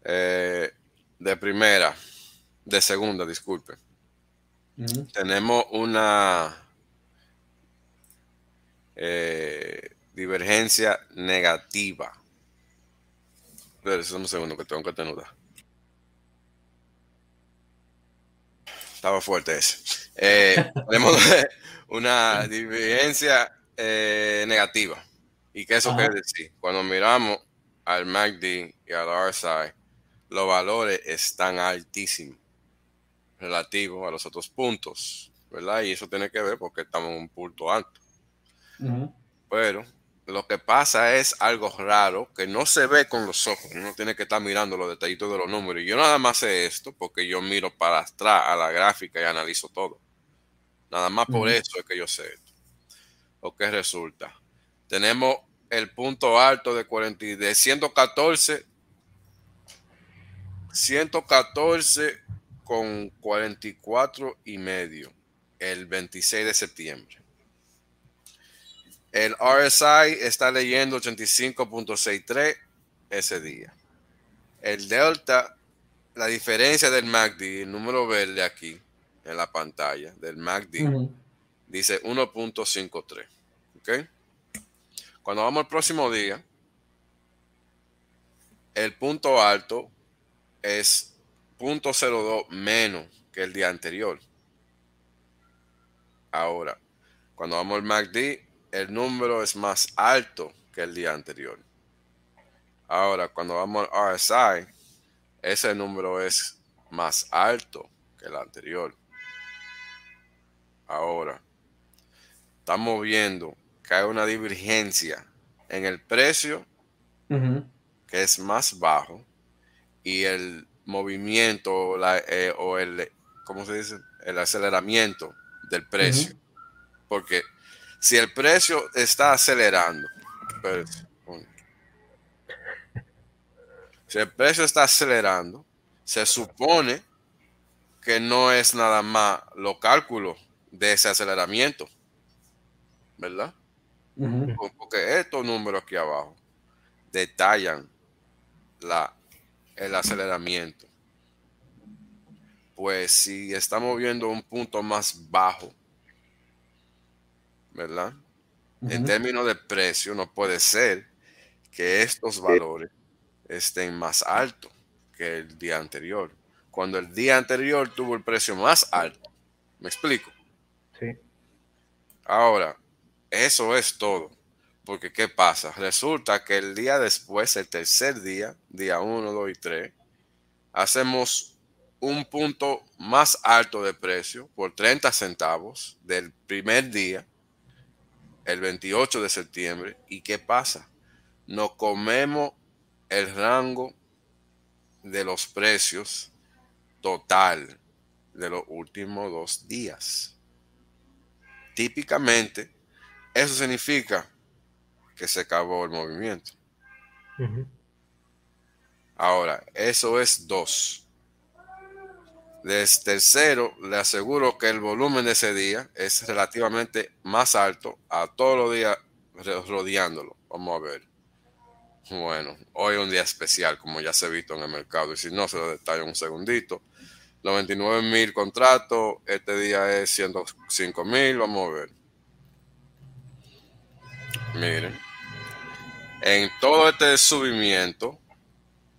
Eh, de primera de segunda disculpe tenemos una eh, divergencia negativa. Espera, un segundo que tengo que atenuar. Estaba fuerte ese. Eh, [LAUGHS] tenemos una divergencia eh, negativa. ¿Y qué eso Ajá. quiere decir? Cuando miramos al MACD y al RSI, los valores están altísimos relativo a los otros puntos, ¿verdad? Y eso tiene que ver porque estamos en un punto alto. Pero lo que pasa es algo raro que no se ve con los ojos. Uno tiene que estar mirando los detallitos de los números. Y yo nada más sé esto porque yo miro para atrás a la gráfica y analizo todo. Nada más por eso es que yo sé esto. ¿O qué resulta? Tenemos el punto alto de, 40, y- de 114, 114 con 44 y medio el 26 de septiembre. El RSI está leyendo 85.63 ese día. El Delta la diferencia del MACD, el número verde aquí en la pantalla del MACD, dice 1.53. ¿Ok? Cuando vamos al próximo día, el punto alto es 0.02 menos que el día anterior. Ahora, cuando vamos al MACD, el número es más alto que el día anterior. Ahora, cuando vamos al RSI, ese número es más alto que el anterior. Ahora, estamos viendo que hay una divergencia en el precio que es más bajo y el movimiento eh, o el, ¿cómo se dice? El aceleramiento del precio. Porque si el precio está acelerando, pues, si el precio está acelerando, se supone que no es nada más los cálculos de ese aceleramiento, ¿verdad? Porque estos números aquí abajo detallan la, el aceleramiento. Pues si estamos viendo un punto más bajo, ¿verdad? En términos de precio, no puede ser que estos valores estén más altos que el día anterior. Cuando el día anterior tuvo el precio más alto. ¿Me explico? Sí. Ahora, eso es todo. Porque ¿qué pasa? Resulta que el día después, el tercer día, día 1, 2 y 3, hacemos un punto más alto de precio por 30 centavos del primer día, el 28 de septiembre. ¿Y qué pasa? Nos comemos el rango de los precios total de los últimos dos días. Típicamente, eso significa que se acabó el movimiento. Ahora, eso es dos. Desde tercero, le aseguro que el volumen de ese día es relativamente más alto a todos los días rodeándolo. Vamos a ver. Bueno, hoy es un día especial, como ya se ha visto en el mercado. Y si no, se lo detallo un segundito. 99 mil contratos, este día es 105 mil. Vamos a ver. Miren, en todo este subimiento,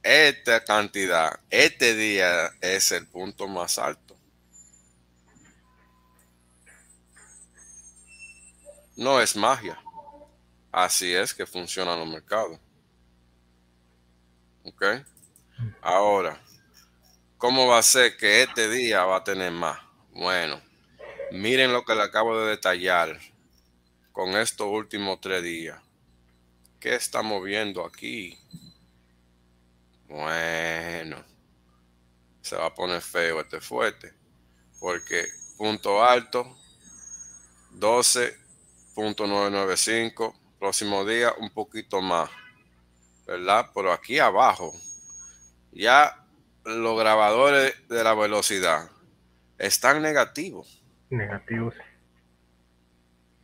esta cantidad, este día es el punto más alto. No es magia. Así es que funcionan los mercados. ¿Ok? Ahora, ¿cómo va a ser que este día va a tener más? Bueno, miren lo que le acabo de detallar con estos últimos tres días. ¿Qué estamos viendo aquí? Bueno, se va a poner feo este fuerte, porque punto alto 12.995, próximo día un poquito más, ¿verdad? Pero aquí abajo, ya los grabadores de la velocidad están negativos. Negativos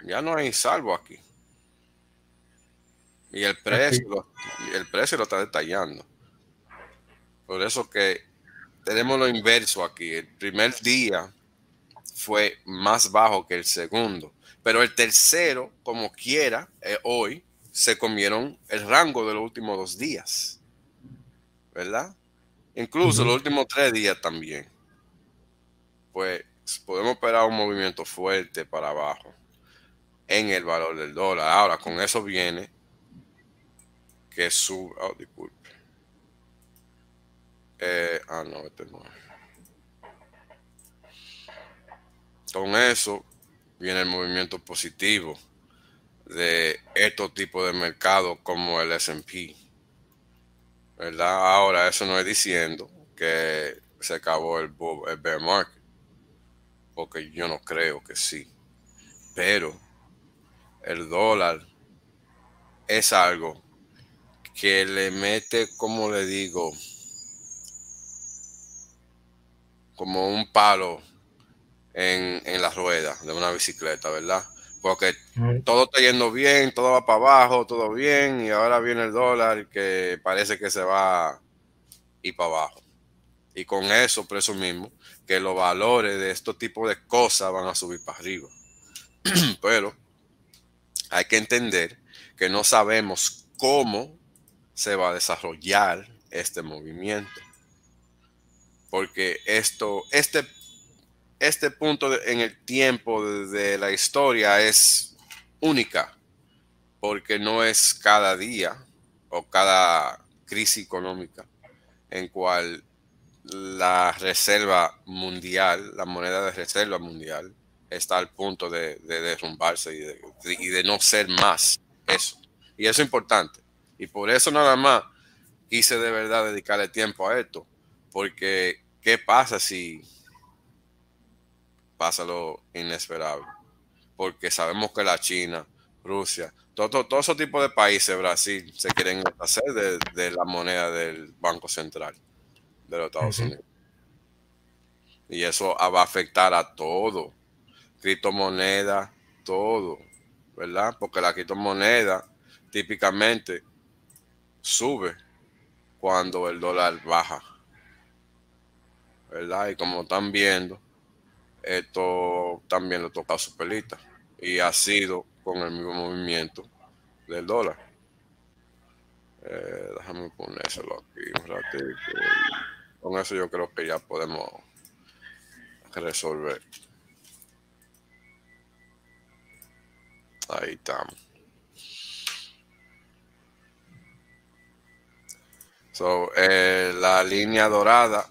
ya no hay salvo aquí. Y el precio, lo, el precio lo está detallando. Por eso que tenemos lo inverso aquí. El primer día fue más bajo que el segundo. Pero el tercero, como quiera, eh, hoy se comieron el rango de los últimos dos días. ¿Verdad? Incluso los últimos tres días también. Pues podemos esperar un movimiento fuerte para abajo en el valor del dólar. Ahora, con eso viene que sube. Oh, disculpe. Eh, ah, no, este no. Con eso viene el movimiento positivo de estos tipos de mercados como el SP. ¿Verdad? Ahora, eso no es diciendo que se acabó el, el bear market. Porque yo no creo que sí. Pero el dólar es algo que le mete, como le digo, como un palo en, en la rueda de una bicicleta, ¿verdad? Porque todo está yendo bien, todo va para abajo, todo bien, y ahora viene el dólar que parece que se va ir para abajo. Y con eso presumimos que los valores de estos tipos de cosas van a subir para arriba. [CLEARS THROAT] Pero hay que entender que no sabemos cómo se va a desarrollar este movimiento. Porque esto, este, este punto en el tiempo de la historia es única, porque no es cada día o cada crisis económica en cual la reserva mundial, la moneda de reserva mundial, está al punto de, derrumbarse y de, no ser más eso. Y eso es importante. Y por eso nada más quise de verdad dedicarle tiempo a esto. Porque, ¿qué pasa si pasa lo inesperable? Porque sabemos que la China, Rusia, todo, todo, ese tipo de países, Brasil, se quieren hacer de, la moneda del Banco Central de los Estados Unidos. Y eso va a afectar a todo, criptomoneda, todo, ¿verdad? Porque la criptomoneda típicamente sube cuando el dólar baja, ¿verdad? Y como están viendo, esto también lo toca su pelita y ha sido con el mismo movimiento del dólar. Eh, déjame ponérselo aquí un ratito. Con eso yo creo que ya podemos resolver. Ahí estamos. So, eh, la línea dorada,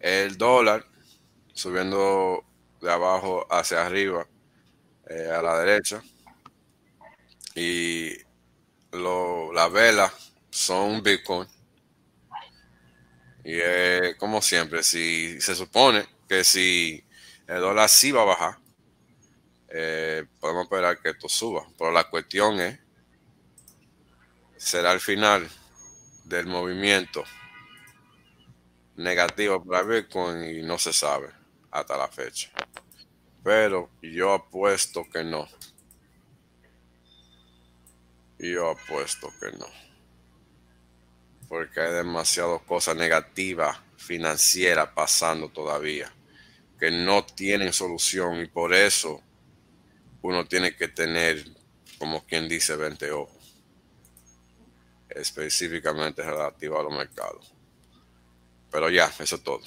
el dólar subiendo de abajo hacia arriba eh, a la derecha y lo, la vela son Bitcoin. Y como siempre, si se supone que si el dólar sí va a bajar, eh, podemos esperar que esto suba. Pero la cuestión es, será el final del movimiento negativo para Bitcoin y no se sabe hasta la fecha. Pero yo apuesto que no. Yo apuesto que no. Porque hay demasiadas cosas negativas financieras pasando todavía que no tienen solución y por eso uno tiene que tener, como quien dice, 20 ojos, específicamente relativo a los mercados. Pero ya, eso es todo.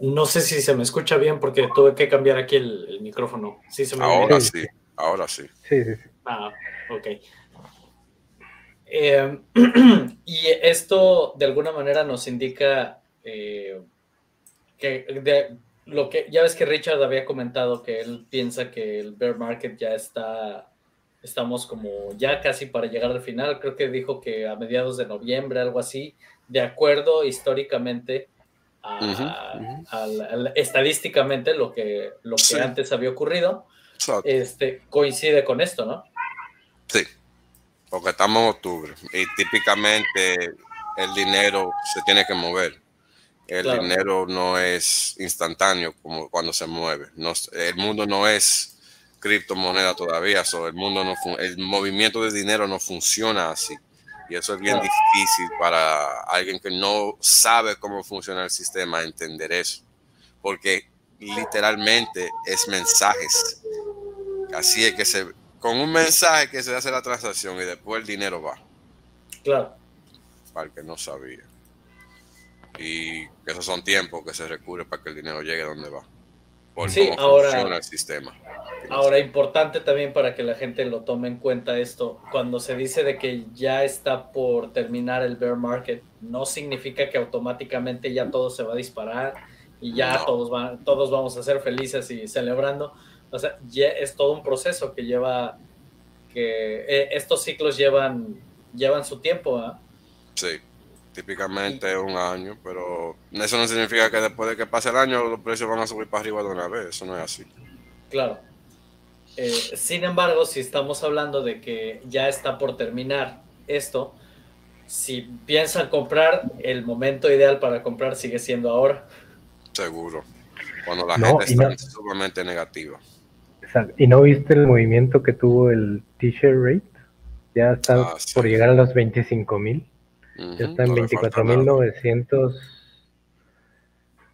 no sé si se me escucha bien porque tuve que cambiar aquí el, micrófono. ¿Sí se me ahora sí, ahora sí. Sí, sí, sí. Ah, ok. Eh, [CLEARS THROAT] y esto de alguna manera nos indica eh, que lo que ya ves que Richard había comentado que él piensa que el bear market ya está, estamos como ya casi para llegar al final. Creo que dijo que a mediados de noviembre, algo así, de acuerdo históricamente estadísticamente lo que, lo que antes había ocurrido este, coincide con esto, ¿no? Sí, porque estamos en octubre y típicamente el dinero se tiene que mover. El dinero no es instantáneo como cuando se mueve. el mundo no es criptomoneda todavía, el mundo no el movimiento de dinero no funciona así. Y eso es bien difícil para alguien que no sabe cómo funciona el sistema entender eso. Porque literalmente es mensajes Así es que se, con un mensaje que se hace la transacción y después el dinero va. Claro. Para el que no sabía. Y esos son tiempos que se recurre para que el dinero llegue donde va. Por sí, cómo ahora, funciona el sistema. Ahora, importante también para que la gente lo tome en cuenta esto, cuando se dice de que ya está por terminar el bear market, no significa que automáticamente ya todo se va a disparar y ya todos, van, todos vamos a ser felices y celebrando o sea, ya es todo un proceso que lleva, que eh, estos ciclos llevan, llevan su tiempo. ¿ah? Sí, típicamente es un año, pero eso no significa que después de que pase el año los precios van a subir para arriba de una vez, eso no es así. Claro. Eh, sin embargo, si estamos hablando de que ya está por terminar esto, si piensan comprar, el momento ideal para comprar sigue siendo ahora. Seguro. Cuando la gente está sumamente negativa. ¿Y no viste el movimiento que tuvo el t-shirt rate? Ya está ah, por llegar a los 25 mil. Ya está en 24.900.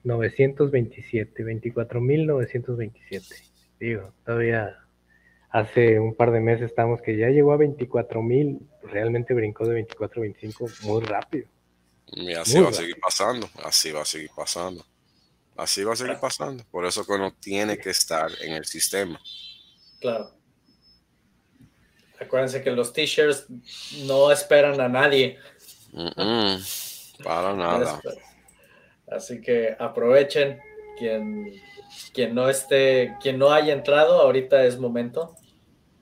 927, 24.927. Digo, todavía hace un par de meses estamos que ya llegó a 24.000, realmente brincó de 24 a 25 muy rápido. Y así va a seguir pasando, así va a seguir pasando. Así va a seguir pasando. Por eso que uno tiene que estar en el sistema. Claro. Acuérdense que los t-shirts no esperan a nadie. Para nada. Así que aprovechen. Quien, quien no esté, quien no haya entrado, ahorita es momento.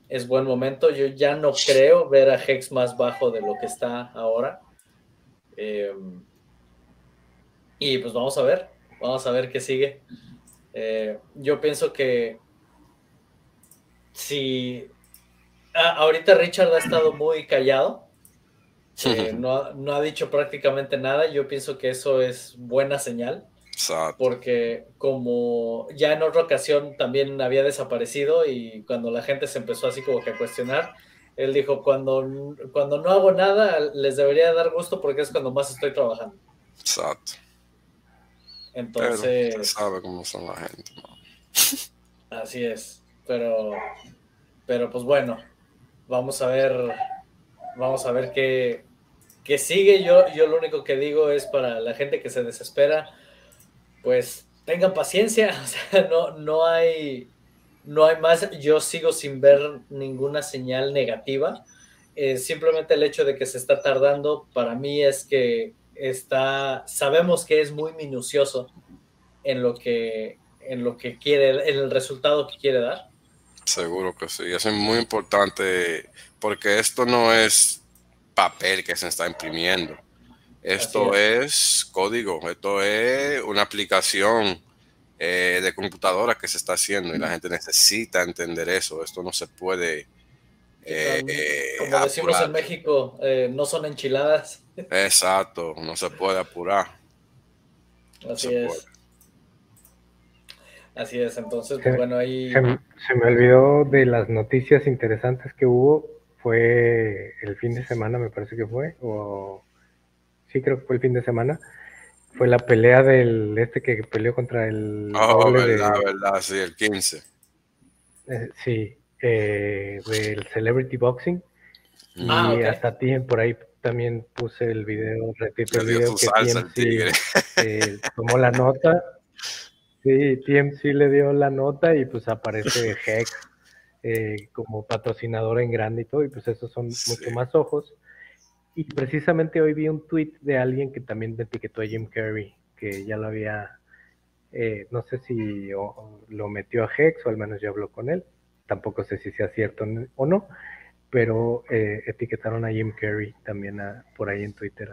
Es buen momento. Yo ya no creo ver a Hex más bajo de lo que está ahora. Em, y pues vamos a ver. Vamos a ver qué sigue. Eh, yo pienso que si ah, ahorita Richard ha estado muy callado, eh, no, ha dicho prácticamente nada, yo pienso que eso es buena señal. Porque como ya en otra ocasión también había desaparecido y cuando la gente se empezó así como que a cuestionar, él dijo, cuando, cuando no hago nada, les debería dar gusto porque es cuando más estoy trabajando. Exacto. Entonces. sabe cómo son la gente. [LAUGHS] Así es. Pero, pero pues bueno, vamos a ver, vamos a ver qué, qué sigue. Yo, yo lo único que digo es para la gente que se desespera, pues tengan paciencia. [LAUGHS] O sea, no, no hay, no hay más. Yo sigo sin ver ninguna señal negativa. Eh, simplemente el hecho de que se está tardando para mí es que está, sabemos que es muy minucioso en lo que, en lo que quiere, en el resultado que quiere dar. Seguro que sí, eso es muy importante porque esto no es papel que se está imprimiendo. Esto es. código, esto es una aplicación eh, de computadora que se está haciendo y la gente necesita entender eso. Esto no se puede eh, Como decimos en México, eh, no son enchiladas. [LAUGHS] Exacto, no se puede apurar. Así es. Así es, entonces, pues, bueno, ahí... Se, me olvidó de las noticias interesantes que hubo, fue el fin de semana, me parece que fue, o sí creo que fue el fin de semana, fue la pelea del este que peleó contra el... Oh, verdad, verdad, sí, el 15. Eh, sí, eh, del Celebrity Boxing. Ah, y hasta ti por ahí también puse el video, repito el video que TMC eh, tomó la nota. Sí, TMC le dio la nota y pues aparece [LAUGHS] Hex eh, como patrocinador en grande y todo, y pues esos son mucho más ojos. Y precisamente hoy vi un tweet de alguien que también etiquetó a Jim Carrey, que ya lo había, no sé si lo metió a Hex o al menos ya habló con él tampoco sé si sea cierto o no, pero eh, etiquetaron a Jim Carrey también por ahí en Twitter,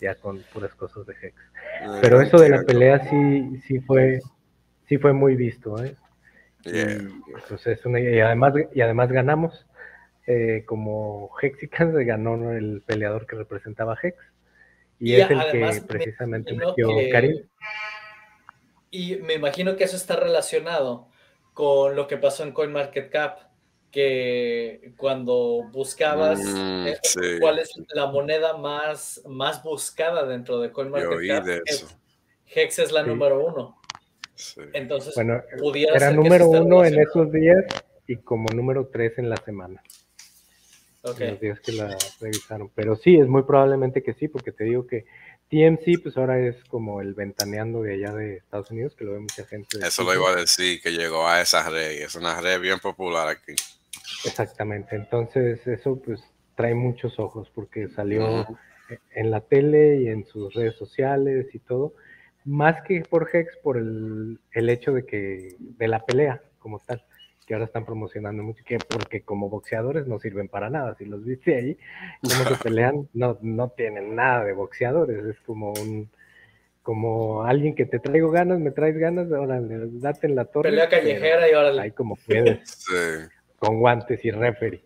ya con puras cosas de Hex. Pero eso de la pelea sí, sí fue, sí fue muy visto, ¿eh? Pues y, además, y además ganamos. Eh, como Hexicans ganó el peleador que representaba a Hex y, es el que precisamente metió Karim. Y me imagino que eso está relacionado con lo que pasó en CoinMarketCap, que cuando buscabas mm, eh, cuál es la moneda más, más buscada dentro de CoinMarketCap, Hex es la número uno. Entonces, bueno, era número uno en esos días y como número tres en la semana. Okay. los días que la revisaron. Pero sí, es muy probablemente que sí, porque te digo que TMC, pues ahora es como el ventaneando de allá de Estados Unidos, que lo ve mucha gente. Eso lo iba a decir, que llegó a esa red, es una red bien popular aquí. Exactamente, entonces eso pues trae muchos ojos, porque salió en la tele y en sus redes sociales y todo, más que por Hex, por el, el hecho de que, de la pelea como tal que ahora están promocionando mucho, que porque como boxeadores no sirven para nada. Si los viste ahí, cómo se [LAUGHS] pelean, no, no tienen nada de boxeadores. Es como un como alguien que te traigo ganas, me traes ganas, ahora date en la torre. Pelea callejera y ahora Ahí como puedes. [LAUGHS] Con guantes y referee.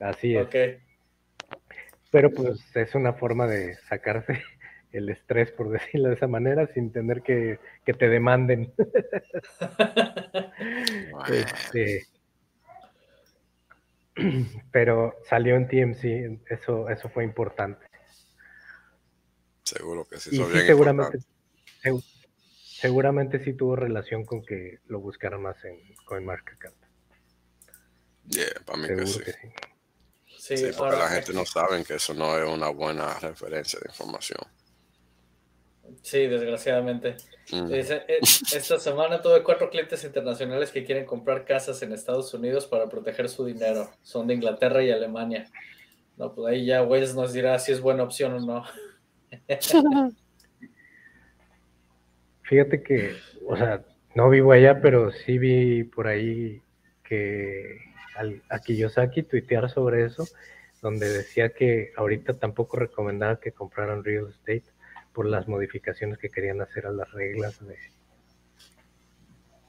Así es. Pero pues es una forma de sacarse el estrés, por [LAUGHS] decirlo de esa manera, sin tener que, que te demanden. [LAUGHS] Este, [CLEARS THROAT] pero salió en TMC, eso, eso fue importante. Seguro que sí. Y sí, seguramente, seguramente sí tuvo relación con que lo buscaran más en CoinMarketCap. Yeah, para mí que sí. sí. porque la gente no sabe que eso no es una buena referencia de información. Sí, desgraciadamente. Mm. Eh, esta semana tuve cuatro clientes internacionales que quieren comprar casas en Estados Unidos para proteger su dinero. Son de Inglaterra y Alemania. No, pues ahí ya Wells nos dirá si es buena opción o no. [LAUGHS] Fíjate que, o sea, no vivo allá, pero sí vi por ahí que al, a Kiyosaki tuitear sobre eso, donde decía que ahorita tampoco recomendaba que compraran real estate por las modificaciones que querían hacer a las reglas de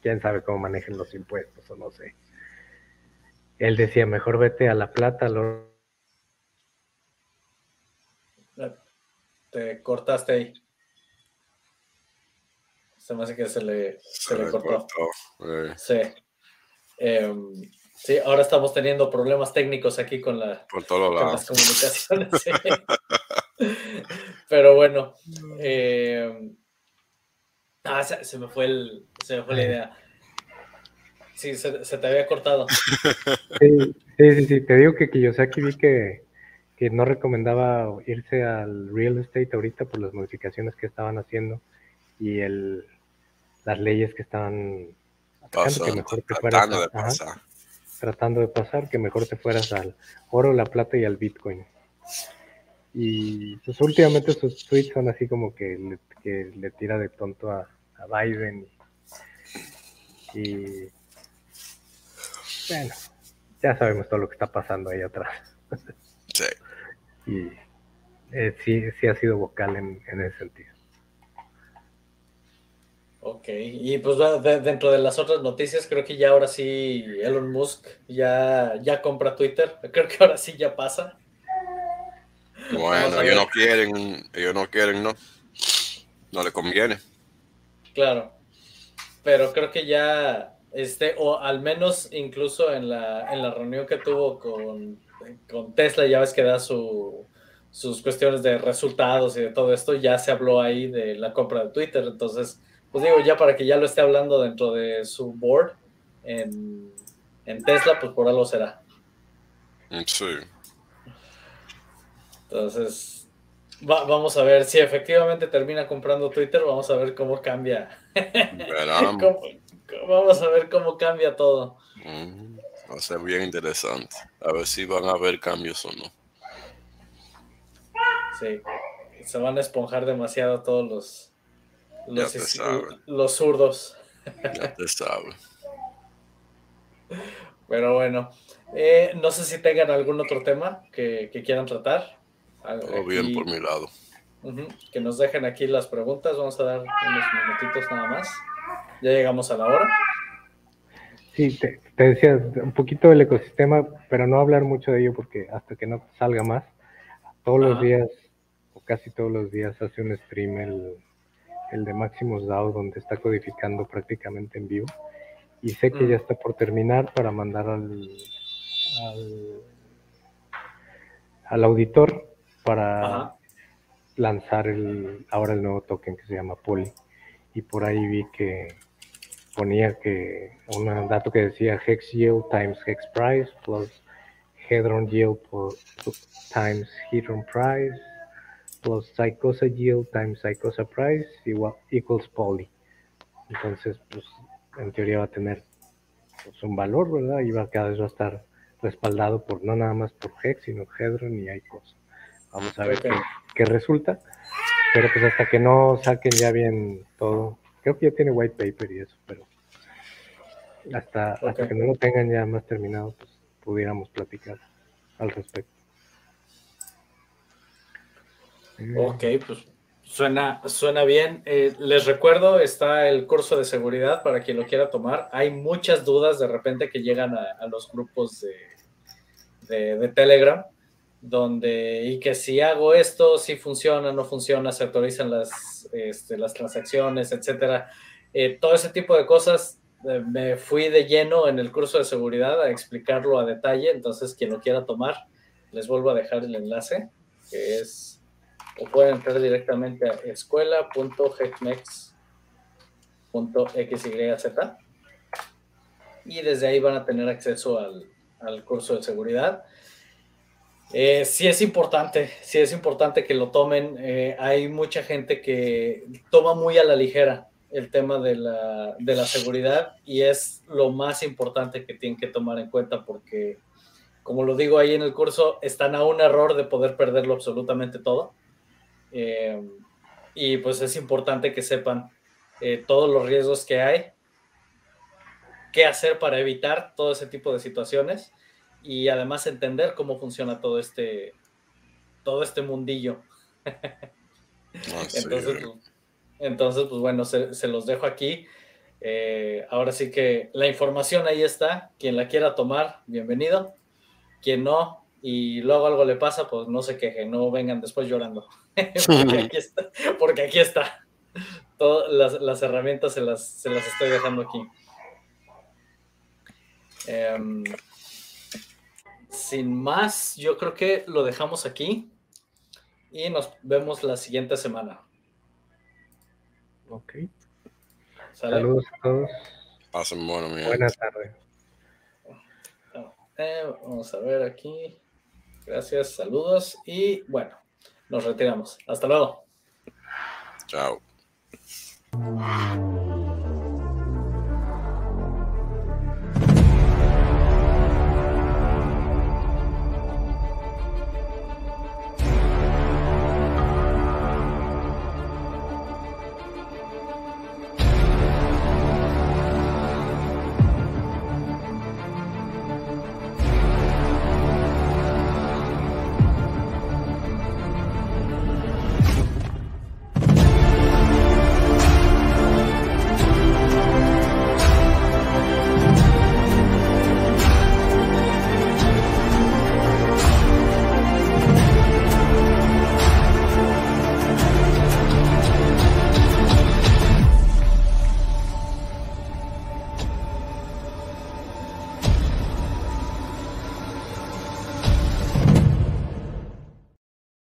quién sabe cómo manejen los impuestos o no sé. Él decía, mejor vete a la plata, lo... Te cortaste ahí. Se me hace que se le, cortó. Eh. Sí. Em, sí, ahora estamos teniendo problemas técnicos aquí con, la, Por con las comunicaciones. [LAUGHS] Pero bueno. Em, ah, se, me fue el, se me fue la idea. Sí, se, te había cortado. [LAUGHS] Sí, sí, sí, Te digo que, que yo sé aquí vi que, que no recomendaba irse al real estate ahorita por las modificaciones que estaban haciendo y el, las leyes que estaban que mejor te tratando de pasar. tratando de pasar, que mejor te fueras al oro, la plata y al Bitcoin. Y pues últimamente sus tweets son así como que le, que le tira de tonto a, a Biden. Y, bueno, ya sabemos todo lo que está pasando ahí atrás. Sí. [LAUGHS] y eh, sí, sí ha sido vocal en, en ese sentido. Ok, y pues dentro de las otras noticias, creo que ya ahora sí Elon Musk ya, ya compra Twitter. [LAUGHS] Creo que ahora sí ya pasa. Bueno, ellos no quieren, ellos no quieren, ¿no? No le conviene. Claro. Pero creo que ya, este, o al menos incluso en la, en la reunión que tuvo con, con Tesla, ya ves que da su, sus cuestiones de resultados y de todo esto, ya se habló ahí de la compra de Twitter. Entonces, pues digo, ya para que ya lo esté hablando dentro de su board en, Tesla, pues por algo será. Sí. Entonces, vamos a ver si efectivamente termina comprando Twitter, vamos a ver cómo cambia. [LAUGHS] vamos a ver cómo cambia todo. Mm, va a ser bien interesante. A ver si van a haber cambios o no. Sí, se van a esponjar demasiado todos los, los, zurdos. Ya te sabe. Pero bueno, eh, no sé si tengan algún otro tema que, quieran tratar. Todo bien por mi lado. que nos dejen aquí las preguntas. Vamos a dar unos minutitos nada más. Ya llegamos a la hora. Sí, te, decía un poquito del ecosistema, pero no hablar mucho de ello porque hasta que no salga más, todos los días, o casi todos los días, hace un stream el, el de Maximus DAO, donde está codificando prácticamente en vivo. Y sé que mm. ya está por terminar para mandar al, al, auditor para lanzar el, ahora el nuevo token que se llama Poly. Y por ahí vi que ponía que un dato que decía Hex Yield times Hex Price plus Hedron Yield times Hedron Price plus Psychosa Yield times Psychosa Price igual, equals Poly. Entonces, pues, en teoría va a tener pues, un valor, ¿verdad? Y va, cada vez va a estar respaldado por no nada más por Hex, sino Hedron y ICOS. Vamos a ver qué, resulta. Pero pues hasta que no saquen ya bien todo, creo que ya tiene white paper y eso, pero hasta, hasta que no lo tengan ya más terminado, pues pudiéramos platicar al respecto. Ok, pues suena, suena bien. Eh, les recuerdo, está el curso de seguridad para quien lo quiera tomar. Hay muchas dudas de repente que llegan a, los grupos de, de, Telegram, donde y que si hago esto, si funciona, no funciona, se autorizan las, este, las transacciones, etcétera. Eh, todo ese tipo de cosas eh, me fui de lleno en el curso de seguridad a explicarlo a detalle. Entonces, quien lo quiera tomar, les vuelvo a dejar el enlace, que es o pueden entrar directamente a escuela.hecmex.xyz y desde ahí van a tener acceso al, al curso de seguridad. Eh, sí es importante, sí es importante que lo tomen. Eh, hay mucha gente que toma muy a la ligera el tema de la, de la, seguridad y es lo más importante que tienen que tomar en cuenta porque, como lo digo ahí en el curso, están a un error de poder perderlo absolutamente todo. Eh, y pues es importante que sepan eh, todos los riesgos que hay, qué hacer para evitar todo ese tipo de situaciones y además entender cómo funciona todo este, todo este mundillo. entonces, pues, entonces, pues bueno, se, los dejo aquí. Eh, ahora sí que la información ahí está. Quien la quiera tomar, bienvenido. Quien no, y luego algo le pasa, pues no se queje, no vengan después llorando. [LAUGHS] porque, aquí está, porque aquí está. Todas las, herramientas se las, se las, estoy dejando aquí. Em, sin más, yo creo que lo dejamos aquí y nos vemos la siguiente semana. Ok. Saludos a todos. Pasen bueno, Buenas tardes. Eh, vamos a ver aquí. Gracias, saludos y bueno, nos retiramos. Hasta luego. Chao.